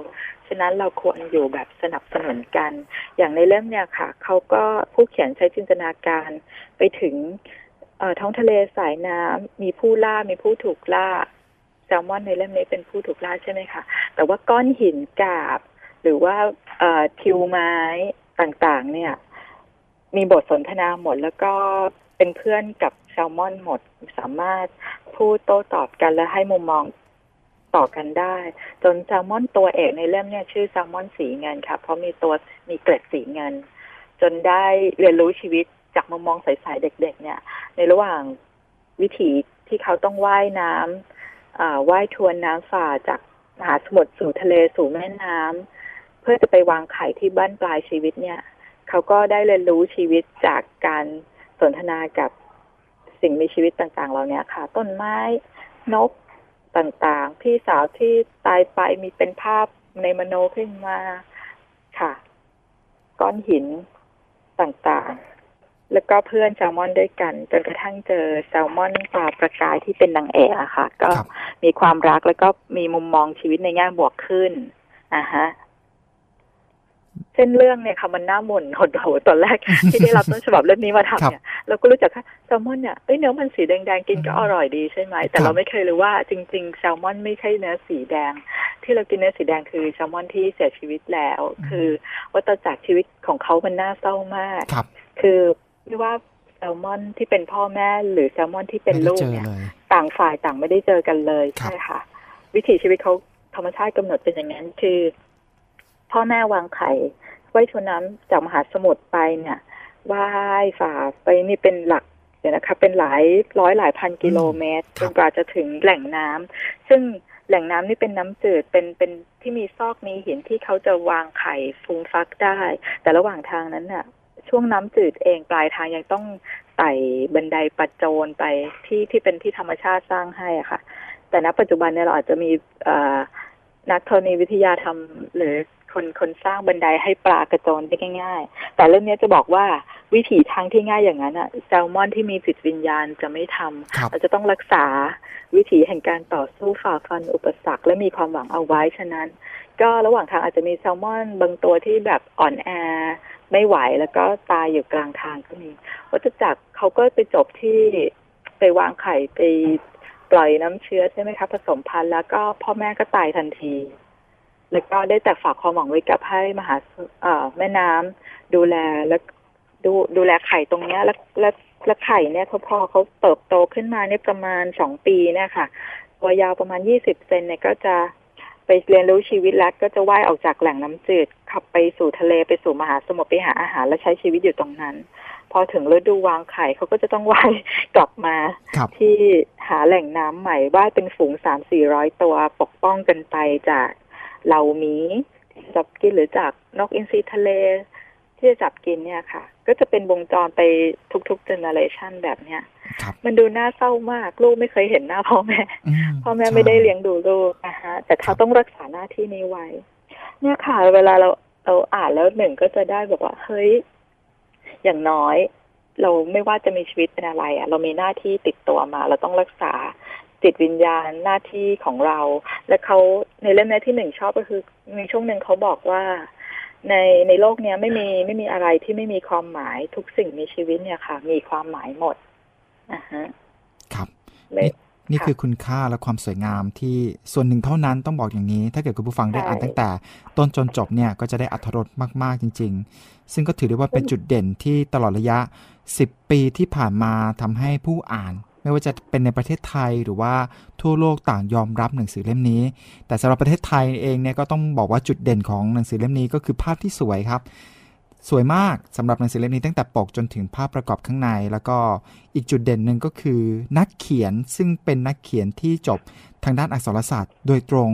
Speaker 3: ฉะนั้นเราควรอยู่แบบสนับสนุนกัน อย่างในเล่มเนี่ยค่ะเขาก็ผู้เขียนใช้จินตนาการไปถึงท้องทะเลสายน้ำมีผู้ล่ามีผู้ถูกล่าแซลมอนในเล่มนี้เป็นผู้ถูกล่าใช่ไหมคะแต่ว่าก้อนหินกาบ หรือว่าทิวไม้ต่างๆ เนี่ย มีบทสนทนาหมดแล้วก็ เป็นเพื่อนกับแซลมอนหมด สามารถพูดโต้ตอบกันและให้มุมมองต่อกันได้ จนแซลมอนตัวเอกในเล่มเนี่ยชื่อแซลมอนสีเงินค่ะเพราะมีตัวมีเกล็ดสีเงิน จนได้เรียนรู้ชีวิตจากมุมมองใสๆเด็ก ๆ เนี่ย ในระหว่างวิถีที่เขาต้องว่ายน้ำว่ายทวนน้ำฝ่าจากมหาสมุทรสู่ทะเลสู่แม่น้ำเพื่อจะไปวางไข่ที่บ้านปลายชีวิตเนี่ย เขาก็ได้เรียนรู้ชีวิตจากการ สนทนากับสิ่งมีชีวิตต่างๆเหล่านี้ค่ะ ต้นไม้นกต่างๆ พี่สาวที่ตายไปมีเป็นภาพในมโนขึ้นมาค่ะ ก้อนหินต่างๆ แล้วก็เพื่อนแซลมอนด้วยกัน จนกระทั่งเจอแซลมอนปลาประกายที่เป็นนางเอกอะค่ะ ก็มีความรักแล้วก็มีมุมมองชีวิตในแง่บวกขึ้นอะฮะ เส้นเรื่องเนี่ยค่ะมันน่าหม่นหดหูตอนแรกที่ได้รับต้นฉบับเรื่องนี้มาทำเนี่ยเราก็รู้จักว่าแซลมอนเนี่ยเอ้ยเนื้อมันสีแดงๆกินก็อร่อยดีใช่ไหมแต่เราไม่เคยรู้ว่าจริง ๆ แซลมอนไม่ใช่เนื้อสีแดง ที่เรากินเนื้อสีแดงคือแซลมอนที่เสียชีวิตแล้ว คือวัตจักรชีวิตของเขามันน่าเศร้ามากคือไม่ว่าแซลมอนที่เป็นพ่อแม่หรือแซลมอนที่เป็นลูกเนี่ยต่างฝ่ายต่างไม่ได้เจอกันเลยใช่ค่ะ วิถีชีวิตเขาธรรมชาติกำหนดเป็นอย่างนั้นคือ พ่อแม่วางไข่ไว้ชนน้ำจากมหาสมุทรไปเนี่ยว่ายฝ่าไปนี่เป็นหลักเดี๋ยวนะคะเป็นหลายร้อยหลายพันกิโลเมตรจนกว่าจะถึงแหล่งน้ำซึ่งแหล่งน้ำนี่เป็นน้ำจืดเป็นเป็นที่มีซอกมีหินที่เขาจะวางไข่ฟูงฟักได้ แต่ระหว่างทางนั้นน่ะ ช่วงน้ำจืดเองปลายทางยังต้องไต่บันไดปัจโจนไปที่ที่เป็นที่ธรรมชาติสร้างให้อะค่ะ แต่ณปัจจุบันเนี่ยเราอาจจะมีนักธรณีวิทยาทำหรือ คนคนสร้างบันไดให้ปลากระโจนได้ง่าย ๆ แต่เรื่องนี้จะบอกว่าวิถีทางที่ง่ายอย่างนั้นอะแซลมอนที่มีจิตวิญญาณจะไม่ทำเราจะต้องรักษาวิถีแห่งการต่อสู้ฝ่าฟันอุปสรรคและมีความหวังเอาไว้ฉะนั้น ก็ระหว่างทางอาจจะมีแซลมอนบางตัวที่แบบอ่อนแอไม่ไหวแล้วก็ตายอยู่กลางทางก็มีวัตจักรเขาก็ไปจบที่ไปวางไข่ไปปล่อยน้ำเชื้อใช่ไหมคะผสมพันธุ์แล้วก็พ่อแม่ก็ตายทันที แล้วก็ได้แต่ฝากความหวังไว้กับให้มหาแม่น้ำดูแลและดูดูแลไข่ตรงเนี้ยแล้วแล้วแล้วไข่เนี่ยเขาพอเขาเติบโตขึ้นมาเนี่ยประมาณสองปีเนี่ยค่ะ ตัวยาวประมาณยี่สิบเซนเนี่ยก็จะไปเรียนรู้ชีวิตแล้วก็จะว่ายออกจากแหล่งน้ำจืด ขับไปสู่ทะเลไปสู่มหาสมุทรไปหาอาหารและใช้ชีวิตอยู่ตรงนั้น พอถึงฤดูวางไข่เขาก็จะต้องว่ายกลับมา ที่หาแหล่งน้ำใหม่ว่ายเป็นฝูงสามสี่ร้อยตัวปกป้องกันไปจาก เหล่ามีจับกินหรือจากนกอินทรีทะเล ที่จะจับกินเนี่ยค่ะ ก็จะเป็นวงจรไปทุกๆเจเนอเรชันแบบเนี้ยมันดูน่าเศร้ามาก ลูกไม่เคยเห็นหน้าพ่อแม่พ่อแม่ไม่ได้เลี้ยงดูลูกนะฮะแต่เขาต้องรักษาหน้าที่นี้ไว้ เนี่ยค่ะ เวลาเราเราอ่านแล้วหนึ่งก็จะได้แบบว่าเฮ้ย อย่างน้อย เราไม่ว่าจะมีชีวิตเป็นอะไรอะเรามีหน้าที่ติดตัวมา เราต้องรักษา จิตวิญญาณหน้าที่ของเรา และเขาในเล่มนี้ที่หนึ่งชอบก็คือ มีช่วงหนึ่งเขาบอกว่า ในในโลกเนี้ยไม่มีไม่มีอะไรที่ไม่มีความหมายทุกสิ่งมีชีวิตเนี่ยค่ะ มีความหมายหมดอะฮะ
Speaker 2: ครับนี่คือคุณค่าและความสวยงามที่ส่วนหนึ่งเท่านั้นต้องบอกอย่างนี้ ถ้าเกิดคุณผู้ฟังได้อ่านตั้งแต่ ต้นจนจบเนี่ยก็จะได้อัธรสมาก ๆ จริง ๆ ซึ่งก็ถือได้ว่าเป็นจุดเด่นที่ตลอดระยะ 10 ปีที่ผ่านมาทำให้ผู้อ่าน ไม่ว่าจะเป็นในประเทศไทยหรือว่าทั่วโลกต่างยอมรับหนังสือเล่มนี้ แต่สำหรับประเทศไทยเองเนี่ยก็ต้องบอกว่าจุดเด่นของหนังสือเล่มนี้ก็คือภาพที่สวยครับ สวยมากสำหรับหนังสือเล่มนี้ตั้งแต่ปกจนถึงภาพประกอบข้างใน แล้วก็อีกจุดเด่นหนึ่งก็คือนักเขียนซึ่งเป็นนักเขียนที่จบทางด้านอักษรศาสตร์โดยตรง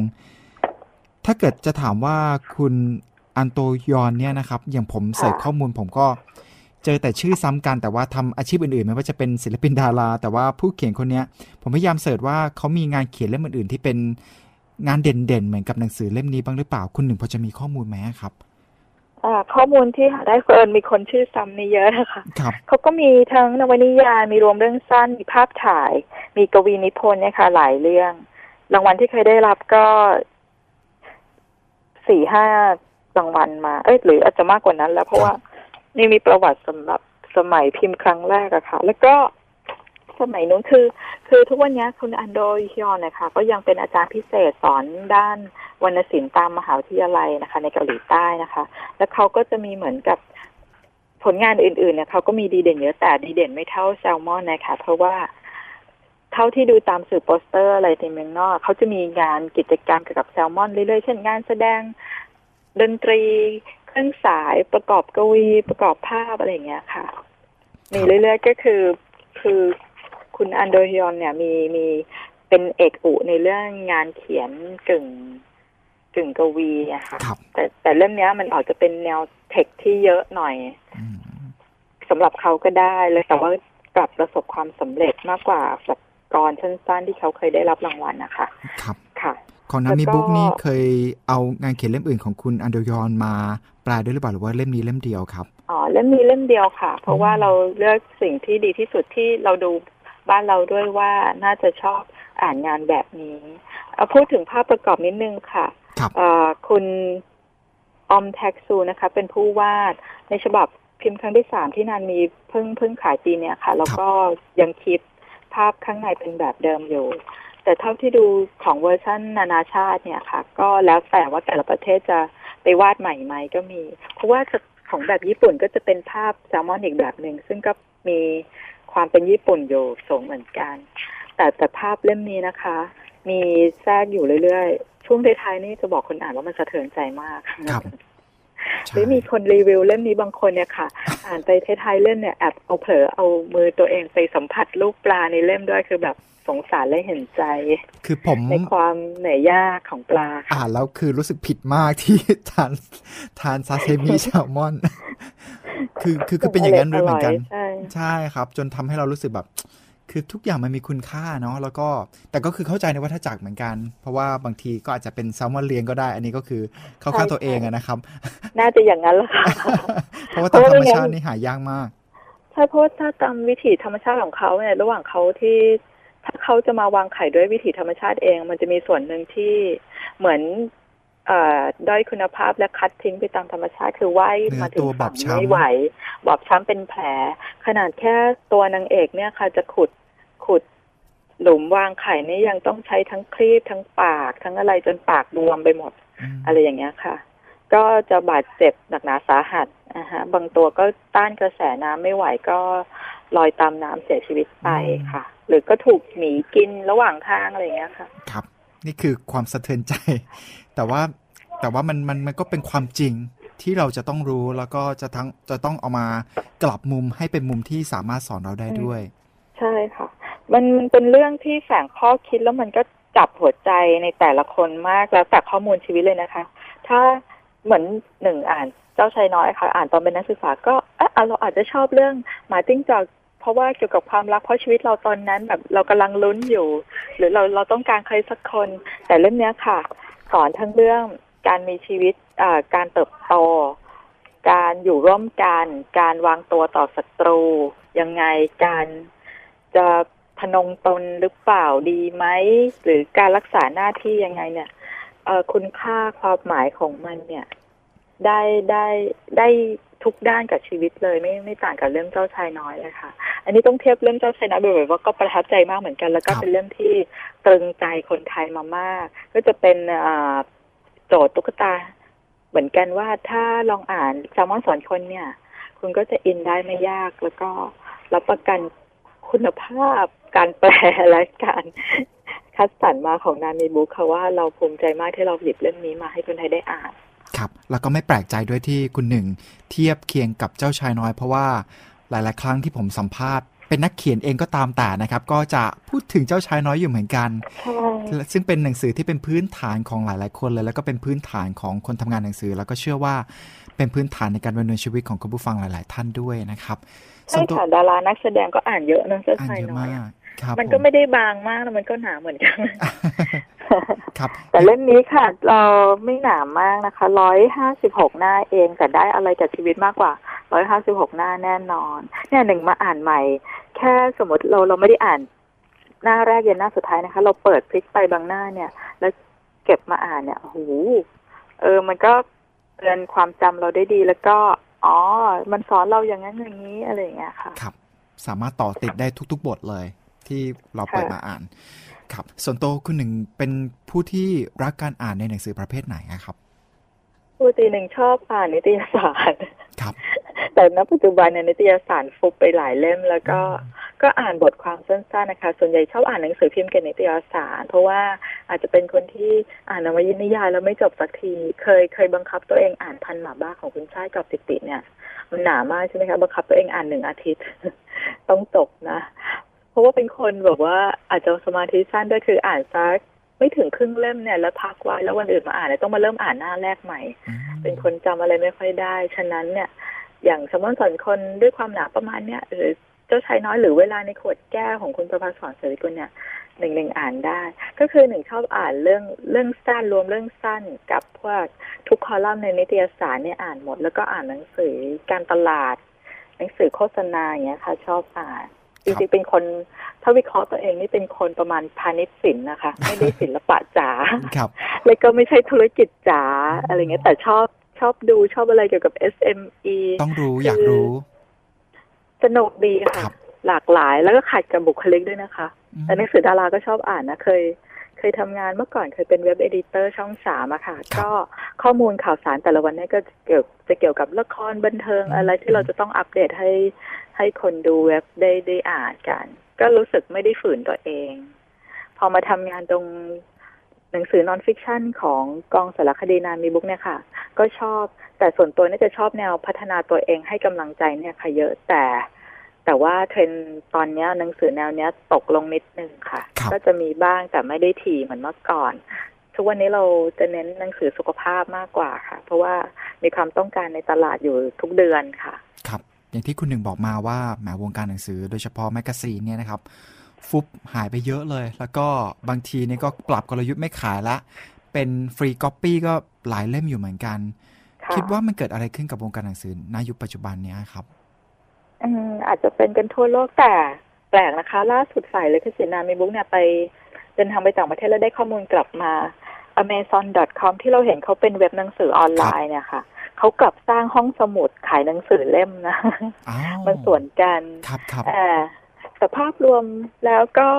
Speaker 2: ถ้าเกิดจะถามว่าคุณอันโดฮยอนเนี่ยนะครับอย่างผม search ข้อมูลผมก็ เจอแต่ชื่อซ้ำกันแต่ว่าทำอาชีพอื่นๆไม่ว่าจะเป็นศิลปินดารา แต่ว่าผู้เขียนคนนี้ผมพยายาม search ว่าเขามีงานเขียนเล่มอื่นๆ ที่เป็นงานเด่นๆ เหมือนกับหนังสือเล่มนี้บ้างหรือเปล่าคุณหนึ่งพอจะมีข้อมูลไหมครับ
Speaker 3: ข้อมูลที่หาได้ confirm มีคนชื่อซ้ำนี่เยอะนะคะ
Speaker 2: ครับ
Speaker 3: เขาก็มีทั้งนวนิยายมีรวมเรื่องสั้นมีภาพถ่าย มีกวีนิพนธ์เนี่ยค่ะหลายเรื่อง รางวัลที่เคยได้รับก็สี่ห้ารางวัลมา เอ้ยหรืออาจจะมากกว่านั้นแล้วเพราะว่า นี่มีประวัติสำหรับสมัยพิมพ์ครั้งแรกอะค่ะ แล้วก็สมัยนู้นคือ คือทุกวันนี้คุณอันโดฮิออนนะคะก็ยังเป็นอาจารย์พิเศษสอนด้านวรรณศิลป์ตามมหาวิทยาลัยนะคะ ในเกาหลีใต้นะคะ แล้วเขาก็จะมีเหมือนกับผลงานอื่นๆเนี่ยเขาก็มีดีเด่นเยอะแต่ดีเด่นไม่เท่าแซลมอนนะคะ เพราะว่าเท่าที่ดูตามสื่อโปสเตอร์อะไรในเมืองนอกเขาจะมีงานกิจกรรมเกี่ยวกับแซลมอนเรื่อยๆ เช่นงานแสดงดนตรี เครื่องสายประกอบกวีประกอบภาพอะไรอย่างเงี้ยค่ะ มีเรื่อยๆก็คือคือคุณอันโดฮิออนเนี่ยมีมีเป็นเอกอุในเรื่องงานเขียนกึ่งกึ่งกวีอะค่ะแต่แต่เรื่องนี้มันออกจะเป็นแนวเทคที่เยอะหน่อยสำหรับเขาก็ได้เลยแต่ว่ากลับประสบความสำเร็จมากกว่าแบบกรสั้นๆที่เขาเคยได้รับรางวัลนะคะ
Speaker 2: ครับ
Speaker 3: ค่ะ
Speaker 2: ของนามิบุ๊กนี่เคยเอางานเขียนเล่มอื่นของคุณอันโดยอนมาแปลด้วยหรือเปล่าหรือว่าเล่มนี้เล่มเดียวครับ
Speaker 3: อ๋อเล่มนี้เล่มเดียวค่ะ เพราะว่าเราเลือกสิ่งที่ดีที่สุดที่เราดูบ้านเราด้วยว่าน่าจะชอบอ่านงานแบบนี้พูดถึงภาพประกอบนิดนึงค่ะคุณออมแท็กซูนะคะ เป็นผู้วาดในฉบับพิมพ์ครั้งที่สามที่นานมีเพิ่งเพิ่งขายปีเนี้ยค่ะ แล้วก็ยังคงภาพข้างในเป็นแบบเดิมอยู่ แต่เท่าที่ดูของเวอร์ชันนานาชาติเนี่ยค่ะ ก็แล้วแต่ว่าแต่ละประเทศจะไปวาดใหม่ไหมก็มี เพราะว่าของแบบญี่ปุ่นก็จะเป็นภาพแซลมอนอีกแบบหนึ่ง ซึ่งก็มีความเป็นญี่ปุ่นอยู่สูงเหมือนกัน แต่แต่ภาพเล่มนี้นะคะ มีแทรกอยู่เรื่อยๆ ช่วงท้ายๆนี่จะบอกคนอ่านว่ามันสะเทือนใจมาก
Speaker 2: ครับ
Speaker 3: หรือมีคนรีวิวเล่มนี้บางคนเนี่ยค่ะ อ่านไปท้ายๆเล่มเนี่ยแอบเอาเผลอเอามือตัวเองไปสัมผัสลูกปลาในเล่มด้วยคือแบบสงสารและเห็นใจ
Speaker 2: คือผม
Speaker 3: ในความเหนื่อยยากของปลา
Speaker 2: อ่านแล้วคือรู้สึกผิดมากที่ทานทานซาเซมิแซลมอน คือคือคือเป็นอย่างนั้นด้วยเหมือนกัน ใช่ครับ จนทำให้เรารู้สึกแบบ คือทุกอย่างมันมีคุณค่าเนาะแล้วก็แต่ก็คือเข้าใจในวัฏจักรเหมือนกัน เพราะว่าบางทีก็อาจจะเป็นแซลมอนเลี้ยงก็ได้ อันนี้ก็คือเข้าข้างตัวเองนะครับ
Speaker 3: น่าจะอย่างนั้นแหละค่ะ
Speaker 2: เพราะว่าตามธรรมชาตินี่หายากมาก
Speaker 3: ใช่เพราะถ้าตามวิถีธรรมชาติของเขาเนี่ยระหว่างเขาที่ถ้าเขาจะมาวางไข่ด้วยวิถีธรรมชาติเอง มันจะมีส่วนหนึ่งที่เหมือนอ ด้อยคุณภาพและคัดทิ้งไปตามธรรมชาติ คือว่ายมาถึงฝั่งไม่ไหว บอบช้ำเป็นแผล ขนาดแค่ตัวนางเอกเนี่ยค่ะจะขุดขุดหลุมวางไข่นี่ยังต้องใช้ทั้งคลีบทั้งปากทั้งอะไรจนปากบวมไปหมด อะไรอย่างเงี้ยค่ะ ก็จะบาดเจ็บหนักหนาสาหัสนะฮะบางตัวก็ต้านกระแสน้ำไม่ไหวก็ลอยตามน้ำเสียชีวิตไปค่ะ หรือก็ถูกหมีกินระหว่างทางอะไรอย่างเงี้ยค่ะ
Speaker 2: ครับ นี่คือความสะเทือนใจ แต่ว่าแต่ว่ามันมันมันก็เป็นความจริงที่เราจะต้องรู้แล้วก็จะทั้งจะต้องเอามากลับมุมให้เป็นมุมที่สามารถสอนเราได้ด้วย
Speaker 3: ใช่ค่ะ มันเป็นเรื่องที่แฝงข้อคิดแล้วมันก็จับหัวใจในแต่ละคนมากแล้วแต่ข้อมูลชีวิตเลยนะคะ ถ้าเหมือนหนึ่งอ่านเจ้าชายน้อยค่ะ อ่านตอนเป็นนักศึกษาก็เออเราอาจจะชอบเรื่องหมาจิ้งจอก ราะว่าเกี่ยวกับความรักเพราะชีวิตเราตอนนั้นแบบเรากำลังลุ้นอยู่ หรือเราเราต้องการใครสักคน แต่เรื่องนี้ค่ะ สอนทั้งเรื่องการมีชีวิตการเติบโต การอยู่ร่วมกัน การวางตัวต่อศัตรูยังไงการจะพนงตนหรือเปล่าดีไหมหรือการรักษาหน้าที่ยังไงเนี่ยคุณค่าความหมายของมันเนี่ย ได้ได้ได้ ทุกด้านกับชีวิตเลยไม่ไม่ต่างกับเรื่องเจ้าชายน้อยเลยค่ะ อันนี้ต้องเทียบเรื่องเจ้าชายน้อยบ่อยๆว่าก็ประทับใจมากเหมือนกัน แล้วก็เป็นเรื่องที่ตรึงใจคนไทยมามาก ก็จะเป็นโจทย์ตุ๊กตา เหมือนกันว่าถ้าลองอ่านแซมมอนสอนคนเนี่ย คุณก็จะอินได้ไม่ยากแล้วก็รับประกันคุณภาพการแปลและการคัดสรรมาของนามีบุ๊คค่ะว่าเราภูมิใจมากที่เราหยิบเล่มนี้มาให้คนไทยได้อ่าน
Speaker 2: ครับ แล้วก็ไม่แปลกใจด้วยที่คุณหนึ่ง เทียบเคียงกับเจ้าชายน้อย เพราะว่าหลาย ๆ ครั้งที่ผมสัมภาษณ์เป็นนักเขียนเองก็ตามแต่นะครับ ก็จะพูดถึงเจ้าชายน้อยอยู่เหมือนกัน
Speaker 3: ใช่
Speaker 2: ซึ่งเป็นหนังสือที่เป็นพื้นฐานของหลาย ๆ คนเลย แล้วก็เป็นพื้นฐานของคนทำงานหนังสือ แล้วก็เชื่อว่าเป็นพื้นฐานในการดำเนินชีวิตของคุณผู้ฟังหลาย ๆ ท่านด้วยนะครับ
Speaker 3: ใช่ค่ะดารานักแสดงก็อ่านเยอะนะเจ้า
Speaker 2: อ่าน
Speaker 3: ชาย
Speaker 2: เยอะ
Speaker 3: น้อย
Speaker 2: มากครับ
Speaker 3: มันก็
Speaker 2: ผ
Speaker 3: ไม่ได้บางมากแล้วมันก็หนาเหมือนกัน
Speaker 2: ครับ
Speaker 3: แต่เล่มนี้ค่ะ เราไม่หนามากนะคะร้อยห้าสิบหกหน้าเองแต่ได้อะไรจากชีวิตมากกว่าร้อยห้าสิบหกหน้าแน่นอนเนี่ยหนึ่งมาอ่านใหม่ แค่สมมติเราเราไม่ได้อ่าน หน้าแรกยันหน้าสุดท้ายนะคะ เราเปิดพลิกไปบางหน้าเนี่ย แล้วเก็บมาอ่านเนี่ยโอ้โหเออ มันก็เตือนความจำเราได้ดีแล้วก็ อ๋อ มันสอนเราอย่างนั้นอย่างนี้อะไรอย่างเงี้ยค่ะ
Speaker 2: ครับ สามารถต่อติดได้ทุก ๆ บทเลย ที่เราเปิดมาอ่าน ครับ ส่วนตัวคุณหนึ่งเป็นผู้ที่รักการอ่านในหนังสือประเภทไหนอะครับ
Speaker 3: ปกติหนึ่งชอบอ่านนิตยสาร
Speaker 2: ครับ
Speaker 3: แต่ณปัจจุบันเนี่ยนิตยสารฟุบไปหลายเล่ม แล้วก็ก็อ่านบทความสั้นๆนะคะ ส่วนใหญ่ชอบอ่านหนังสือพิมพ์กับนิตยสาร เพราะว่าอาจจะเป็นคนที่อ่านนวนิยายแล้วไม่จบสักที เคยเคยบังคับตัวเองอ่านพันหมาบ้าของคุณชายกับติติเนี่ยมันหนามากใช่ไหมคะบังคับตัวเองอ่านหนึ่งอาทิตย์ ต้องจบนะเพ ราะว่าเป็นคนแบบว่าอาจจะสมาธิสั้นด้วยคืออ่านซักไม่ถึงครึ่งเล่มเนี่ยแล้วพักไว้แล้ววันอื่นมาอ่านเนี่ยต้องมาเริ่มอ่านหน้าแรกใหม่
Speaker 2: อืม
Speaker 3: เป็นคนจำอะไรไม่ค่อยได้ ฉะนั้นเนี่ย อย่างสมมติสอนคนด้วยความหนาประมาณเนี้ยหรือเจ้าชายน้อยหรือเวลาในขวดแก้วของคุณประภาสอนเสรีกุลเนี่ยหนึ่งหนึ่งอ่านได้ ก็คือหนึ่งชอบอ่านเรื่องเรื่องสั้นรวมเรื่องสั้นกับพวกทุกคอลัมน์ในนิตยสารเนี่ยอ่านหมด แล้วก็อ่านหนังสือการตลาด หนังสือโฆษณาอย่างเงี้ยค่ะ ชอบอ่าน จริงๆเป็นคนถ้าวิเคราะห์ตัวเองนี่เป็นคนประมาณพาณิชย์ศิลป์นะคะ ไม่ได้ศิลปะจ๋า
Speaker 2: ครับ
Speaker 3: แล้วก็ไม่ใช่ธุรกิจจ๋าอะไรเงี้ย แต่ชอบชอบดูชอบอะไรเกี่ยวกับ SME
Speaker 2: ต้องรู้อยากรู้
Speaker 3: สนุกดี
Speaker 2: ค
Speaker 3: ค่ะ
Speaker 2: รับ
Speaker 3: หลากหลายแล้วก็ขัดกับบุคลิกด้วยนะคะ
Speaker 2: อืม
Speaker 3: แต่หนังสือดาราก็ชอบอ่านนะเคย เคยทำงานเมื่อก่อนเคยเป็นเว็บเอดิเตอร์ช่องสามอะค่ะ ก็ข้อมูลข่าวสารแต่ละวันเนี่ยก็เกี่ยวจะเกี่ยวกับละครบันเทิงอะไรที่เราจะต้องอัปเดตให้ให้คนดูเว็บได้ได้อ่านกัน ก็รู้สึกไม่ได้ฝืนตัวเอง พอมาทำงานตรงหนังสือ non-fiction ของกองสารคดีนานมีบุ๊คส์เนี่ยค่ะ ก็ชอบแต่ส่วนตัวเนี่ยจะชอบแนวพัฒนาตัวเองให้กำลังใจเนี่ยค่ะเยอะแต่ แต่ว่าเทรนด์ตอนเนี้ยหนังสือแนวเนี้ยตกลงนิดนึงค่ะ
Speaker 2: ครับ
Speaker 3: ก็จะมีบ้างแต่ไม่ได้ถี่เหมือนเมื่อก่อน ทุกวันนี้เราจะเน้นหนังสือสุขภาพมากกว่าค่ะ เพราะว่ามีความต้องการในตลาดอยู่ทุกเดือนค่ะ
Speaker 2: ครับ อย่างที่คุณหนึ่งบอกมาว่าแหมวงการหนังสือโดยเฉพาะ magazine เนี่ยนะครับฟุบหายไปเยอะเลย แล้วก็บางทีเนี่ยก็ปรับกลยุทธ์ไม่ขายละ เป็น free copy ก็หลายเล่มอยู่เหมือนกัน
Speaker 3: ค่ะ
Speaker 2: คิดว่ามันเกิดอะไรขึ้นกับวงการหนังสือณยุคปัจจุบันเนี้ยครับ
Speaker 3: อืมอาจจะเป็นกันทั่วโลกแต่แปลกนะคะ ล่าสุดฝ่ายลิขสิทธิ์นานมีบุ๊คส์เนี่ยไปเดินทางไปต่างประเทศแล้วได้ข้อมูลกลับมา amazon.com ที่เราเห็นเขาเป็นเว็บหนังสือออนไลน์เนี่ยค่ะเขากลับสร้างห้องสมุดขายหนังสือเล่มนะ
Speaker 2: อ้าว
Speaker 3: มันส่วนกัน
Speaker 2: ครับครับ
Speaker 3: แต่แต่ภาพรวมแล้วก็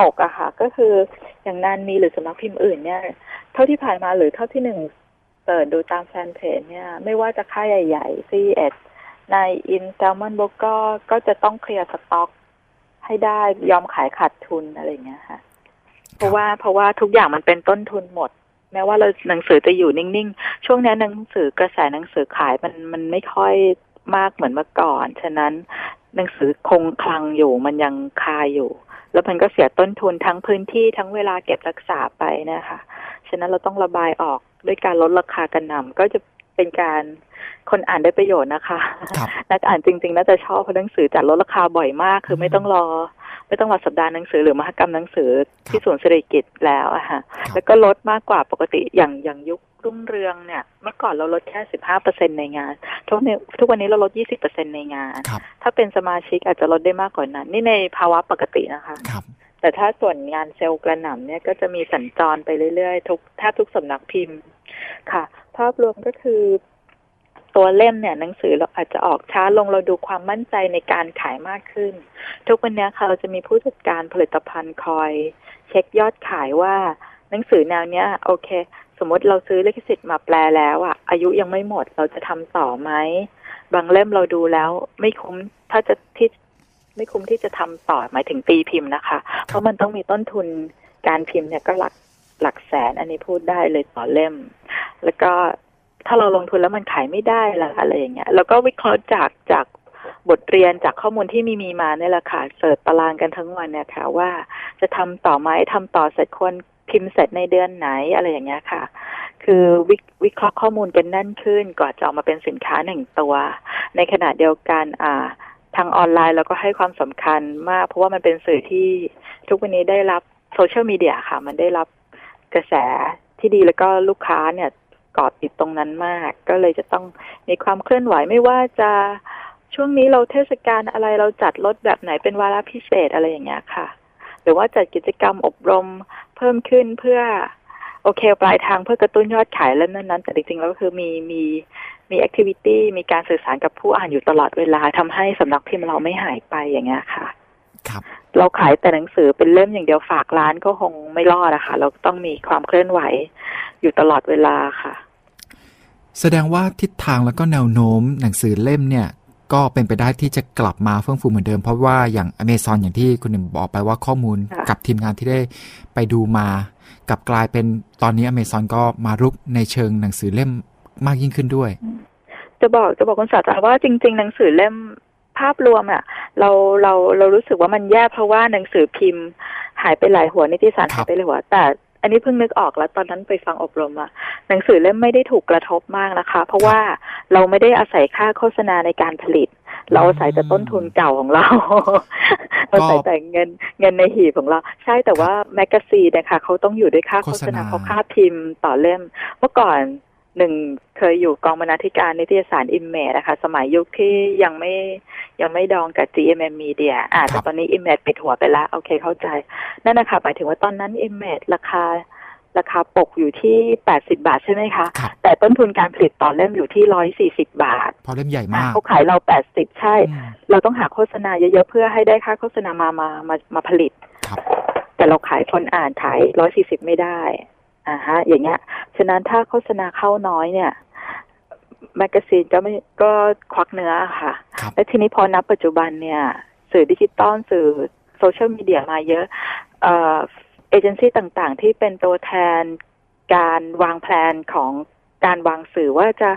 Speaker 3: ตกอะค่ะ ก็คืออย่างนานมีหรือสำนักพิมพ์อื่นเนี่ย เท่าที่ผ่านมาหรือเท่าที่หนึ่งเปิดดูตามแฟนเพจเนี่ย ไม่ว่าจะค่ายใหญ่ๆซีเอ็ด ในอินแซลมอนบกก็ก็จะต้องเคลียร์สต็อก ให้ได้ยอมขายขาดทุนอะไรอย่างเงี้ยค่ะ เพราะว่าเพราะว่าทุกอย่างมันเป็นต้นทุนหมด แม้ว่าเราหนังสือจะอยู่นิ่งๆ ช่วงนี้หนังสือกระแสหนังสือขายมันมันไม่ค่อยมากเหมือนเมื่อก่อน ฉะนั้นหนังสือคงคลังอยู่มันยังคาอยู่ แล้วมันก็เสียต้นทุนทั้งพื้นที่ทั้งเวลาเก็บรักษาไปนะคะ ฉะนั้นเราต้องระบายออกด้วยการลดราคากันนำก็จะ เป็นการคนอ่านได้ประโยชน์นะคะ
Speaker 2: ครับ
Speaker 3: นักอ่านจริง ๆ น่าจะชอบเพราะหนังสือจัดลดราคาบ่อยมาก คือไม่ต้องรอ ไม่ต้องรอสัปดาห์หนังสือหรือมหกรรมหนังสือที่ศูนย์เศรษฐกิจแล้วอะค่ะ
Speaker 2: ครับ
Speaker 3: แล้วก็ลดมากกว่าปกติอย่างอย่างยุครุ่งเรืองเนี่ย เมื่อก่อนเราลดแค่สิบห้าเปอร์เซ็นในงานทุกในทุกวันนี้เราลดยี่สิบเปอร์เซ็นในงาน
Speaker 2: ครับ
Speaker 3: ถ้าเป็นสมาชิกอาจจะลดได้มากกว่านั้น นี่ในภาวะปกตินะคะ
Speaker 2: ครับ
Speaker 3: แต่ถ้าส่วนงานเซลล์กระหน่ำเนี่ยก็จะมีสัญจรไปเรื่อยๆ ทุกแทบทุกสำนักพิมพ์ค่ะ ภาพรวมก็คือ ตัวเล่มเนี่ยหนังสือเราอาจจะออกช้าลงเราดูความมั่นใจในการขายมากขึ้น ทุกวันนี้ค่ะเราจะมีผู้จัดการผลิตภัณฑ์คอย เช็คยอดขายว่าหนังสือแนวเนี้ย โอเค สมมติเราซื้อลิขสิทธิ์มาแปลแล้วอะอายุยังไม่หมดเราจะทำต่อไหมบางเล่มเราดูแล้ว ไม่คุ้มถ้าจะที่ไม่คุ้มที่จะทำต่อหมายถึงตีพิมพ์นะคะ เพราะมันต้องมีต้นทุนการพิมพ์เนี่ยก็หลัก หลักแสน อันนี้พูดได้เลยต่อเล่ม แล้วก็ถ้าเราลงทุนแล้วมันขายไม่ได้ละอะไรอย่างเงี้ย แล้วก็วิเคราะห์จากจากบทเรียนจากข้อมูลที่มีมีมาเนี่ยแหละค่ะเสิร์ชตารางกันทั้งวันเนี่ยค่ะ ว่าจะทำต่อไหมทำต่อเสร็จควรพิมพ์เสร็จในเดือนไหนอะไรอย่างเงี้ยค่ะ คือวิวิเคราะห์ข้อมูลกันแน่นขึ้นก่อนจะออกมาเป็นสินค้าหนึ่งตัว ในขณะเดียวกันอ่าทางออนไลน์เราก็ให้ความสำคัญมาก เพราะว่ามันเป็นสื่อที่ทุกวันนี้ได้รับโซเชียลมีเดียค่ะ มันได้รับ กระแสที่ดีแล้วก็ลูกค้าเนี่ยกอดติดตรงนั้นมาก ก็เลยจะต้องมีความเคลื่อนไหวไม่ว่าจะช่วงนี้เราเทศกาลอะไรเราจัดรถแบบไหนเป็นวาระพิเศษอะไรอย่างเงี้ยค่ะ หรือว่าจัดกิจกรรมอบรมเพิ่มขึ้นเพื่อ โอเคปลายทางเพื่อกระตุ้นยอดขายแล้วนั้นๆแต่จริงๆแล้วก็คือมีมีมีแอคทิวิตี้มีการสื่อสารกับผู้อ่านอยู่ตลอดเวลาทำให้สำนักพิมพ์เราไม่หายไปอย่างเงี้ยค่ะ
Speaker 2: ครับ
Speaker 3: เราขายแต่หนังสือเป็นเล่มอย่างเดียวฝากร้านก็คงไม่รอดอะค่ะ เราต้องมีความเคลื่อนไหวอยู่ตลอดเวลาค่ะ
Speaker 2: แสดงว่าทิศทางแล้วก็แนวโน้มหนังสือเล่มเนี่ย ก็เป็นไปได้ที่จะกลับมาเฟื่องฟูเหมือนเดิม เพราะว่าอย่างอเมซอนอย่างที่คุณหนึ่งบอกไปว่าข้อมูล
Speaker 3: ค่ะ
Speaker 2: กับทีมงานที่ได้ไปดูมากลับกลายเป็นตอนนี้อเมซอนก็มารุกในเชิงหนังสือเล่มมากยิ่งขึ้นด้วย
Speaker 3: จะบอกจะบอกคุณศาสตราว่าจริง ๆ หนังสือเล่ม ภาพรวมอะเราเราเรารู้สึกว่ามันแย่เพราะว่าหนังสือพิมพ์ หายไปหลายหัวนิติสาร
Speaker 2: ครับ
Speaker 3: หายไปหลายหัว แต่อันนี้เพิ่งนึกออกแล้วตอนนั้นไปฟังอบรมอะหนังสือเล่มไม่ได้ถูกกระทบมากนะคะ เพราะว่าเราไม่ได้อาศัยค่าโฆษณาในการผลิต เราอาศัยแต่ต้นทุนเก่าของเราเราใส่แต่เงินเงินในหีบของเรา ใช่แต่ว่า magazine นะคะเขาต้องอยู่ด้วยค่าโฆษณา
Speaker 2: โฆษณา
Speaker 3: เพราะค่าพิมพ์ต่อเล่มเมื่อก่อน หนึ่งเคยอยู่กองบรรณาธิการนิตยสาร Image นะคะ สมัยยุคที่ยังไม่ยังไม่ดองกับ GMM Media อ่าแต่ตอนนี้ Image ปิดหัวไปแล้วโอเคเข้าใจ นั่นนะคะหมายถึงว่าตอนนั้น Image ราคาราคาปกอยู่ที่แปดสิบบาทใช่ไหมคะ
Speaker 2: ครับ
Speaker 3: แต่ต้นทุนการผลิตต่อเล่มอยู่ที่ร้อยสี่สิบาท
Speaker 2: เพราะเล่มใหญ่
Speaker 3: อะ
Speaker 2: มาก
Speaker 3: เขาขายเราแปดสิบใช่
Speaker 2: อืม
Speaker 3: เราต้องหาโฆษณาเยอะๆ เพื่อให้ได้ค่าโฆษณามามามามาผลิต
Speaker 2: ครับ
Speaker 3: แต่เราขายคนอ่านขายร้อยสี่สิบไม่ได้ อ่าฮะ อย่างเงี้ย ฉะนั้นถ้าโฆษณาเข้าน้อยเนี่ย magazine ก็ไม่ก็ควักเนื้อค่ะ
Speaker 2: ครับ
Speaker 3: และทีนี้พอนับปัจจุบันเนี่ย สื่อดิจิตอลสื่อโซเชียลมีเดียมาเยอะเอ่อเอเจนซี่ต่างๆ ที่เป็นตัวแทนการวางแผนของการวางสื่อว่าจะ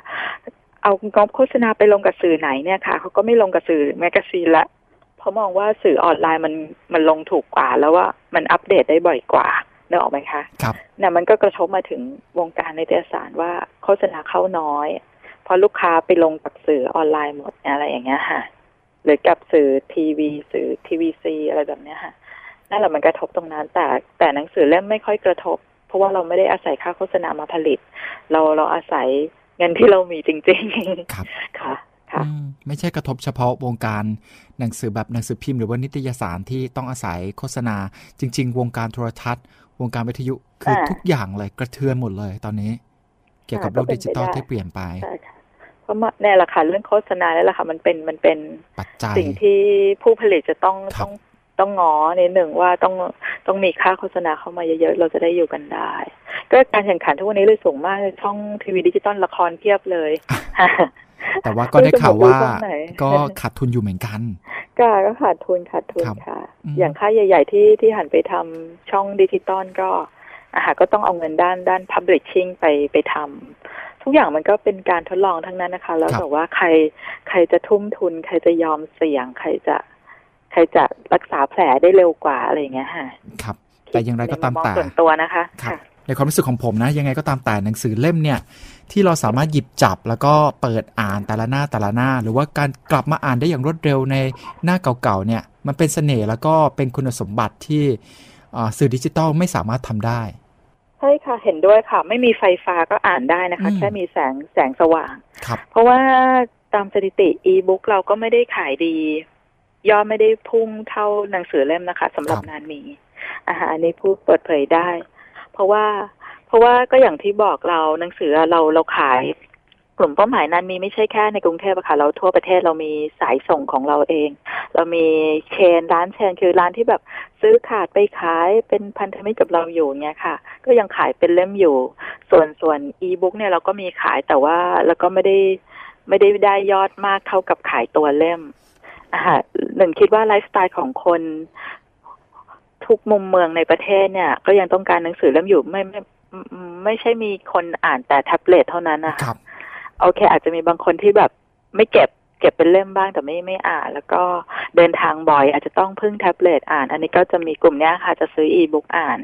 Speaker 3: เอางบโฆษณาไปลงกับสื่อไหนเนี่ยค่ะเขาก็ไม่ลงกับสื่อ magazine ละเพราะมองว่าสื่อออนไลน์มันมันลงถูกกว่า แล้วว่ามันอัปเดตได้บ่อยกว่า นึกออกไหมคะ
Speaker 2: ครับ
Speaker 3: เนี่ยมันก็กระทบมาถึงวงการนิตยสารว่าโฆษณาเข้าน้อย เพราะลูกค้าไปลงกับสื่อออนไลน์หมดอะไรอย่างเงี้ยค่ะ หรือกับสื่อทีวีสื่อ TVC อะไรแบบเนี้ยค่ะนั่นแหละมันกระทบตรงนั้นแต่แต่หนังสือเล่มไม่ค่อยกระทบ เพราะว่าเราไม่ได้อาศัยค่าโฆษณามาผลิต เราเราอาศัยเงินที่เรามีจริง
Speaker 2: ครับ
Speaker 3: ๆค่ะค่ะ
Speaker 2: อืมไม่ใช่กระทบเฉพาะวงการหนังสือแบบหนังสือพิมพ์หรือว่านิตยสารที่ต้องอาศัยโฆษณา จริง ๆ วงการโทรทัศน์ วงการวิทยุคือ
Speaker 3: อ่า
Speaker 2: ทุกอย่างเลยกระเทือนหมดเลยตอนนี้ เกี่ยวกับ
Speaker 3: อ่า
Speaker 2: โลก
Speaker 3: ก็เป็น
Speaker 2: ดิจิตอล
Speaker 3: ไปได้
Speaker 2: ที่เปลี่ยนไป
Speaker 3: ใช่ค่ะเพราะว่าเนี่ยแหละค่ะเรื่องโฆษณาเนี่ยแหละค่ะมันเป็นมันเป็น
Speaker 2: ปัจจัย
Speaker 3: สิ่งที่ผู้ผลิตจะต้อง
Speaker 2: ครับ
Speaker 3: ต้องต้องงอในหนึ่งว่าต้องต้องมีค่าโฆษณาเข้ามาเยอะๆ เราจะได้อยู่กันได้ ก็การแข่งขันทุกวันนี้เลยสูงมากเลยช่องทีวีดิจิตอลละครเพียบเลย
Speaker 2: แต่ว่าก็ได้ข่าวว่า
Speaker 3: ไม่รู้จะบอกดูช่องไหน
Speaker 2: ก็ขาดทุนอยู่เหมือนกัน
Speaker 3: ก็ก็ขาดทุนขาดทุน
Speaker 2: ครับ
Speaker 3: ค่ะ
Speaker 2: อืม
Speaker 3: อย่างค่ายใหญ่ ๆ ที่ที่หันไปทำช่องดิจิตอลก็อาหารก็ต้องเอาเงินด้านด้าน publishing ไปไปทำทุกอย่างมันก็เป็นการทดลองทั้งนั้นนะคะ แล้วแต่ว่าใครใครจะทุ่มทุน ใครจะยอมเสี่ยง ใครจะ ใครจะรักษาแผลได้เร็วกว่าอะไรอย่างเงี้ยค่ะ
Speaker 2: ครับ แต่อย่างไรก็ตาม
Speaker 3: ในมุมมอง
Speaker 2: แต่
Speaker 3: ส่วนตัวนะคะ
Speaker 2: ครับ
Speaker 3: ค่ะ
Speaker 2: ในความรู้สึกของผมนะ ยังไงก็ตามแต่หนังสือเล่มเนี่ยที่เราสามารถหยิบจับแล้วก็เปิดอ่านแต่ละหน้าแต่ละหน้า หรือว่าการกลับมาอ่านได้อย่างรวดเร็วในหน้าเก่าๆเนี่ยมันเป็นเสน่ห์แล้วก็เป็นคุณสมบัติที่อ่าสื่อดิจิตอลไม่สามารถทำได้
Speaker 3: ใช่ค่ะเห็นด้วยค่ะ ไม่มีไฟฟ้าก็อ่านได้นะคะ
Speaker 2: อืม
Speaker 3: แค่มีแสงแสงสว่าง
Speaker 2: ครับ
Speaker 3: เพราะว่าตามสถิติอีบุ๊กเราก็ไม่ได้ขายดี ยอดไม่ได้พุ่งเท่าหนังสือเล่มนะคะสำหรับ
Speaker 2: ครับ
Speaker 3: งานนี้อาหารอันนี้พูดเปิดเผยได้ เพราะว่า เพราะว่าก็อย่างที่บอกเราหนังสือเราเราขาย กลุ่มเป้าหมายนั้นมีไม่ใช่แค่ในกรุงเทพอะค่ะ เราทั่วประเทศเรามีสายส่งของเราเอง เรามีเชนร้านเชนคือร้านที่แบบซื้อขาดไปขายเป็นพันธมิตรกับเราอยู่เงี้ยค่ะ ก็ยังขายเป็นเล่มอยู่ ส่วนส่วนอีบุ๊กเนี่ยเราก็มีขายแต่ว่าแล้วก็ไม่ได้ไม่ได้ได้ยอดมากเท่ากับขายตัวเล่มอ่าหนึ่งคิดว่าไลฟ์สไตล์ของคน ทุกมุมเมืองในประเทศเนี่ย ก็ยังต้องการหนังสือเล่มอยู่ไม่ไม่ไม่ใช่มีคนอ่านแต่แท็บเล็ตเท่านั้นนะคะโอเค อาจจะมีบางคนที่แบบไม่เก็บเก็บเป็นเล่มบ้างแต่ไม่ไม่อ่าน แล้วก็เดินทางบ่อย อาจจะต้องพึ่งแท็บเล็ตอ่าน อันนี้ก็จะมีกลุ่มนี้ค่ะ จะซื้ออีบุ๊กอ่าน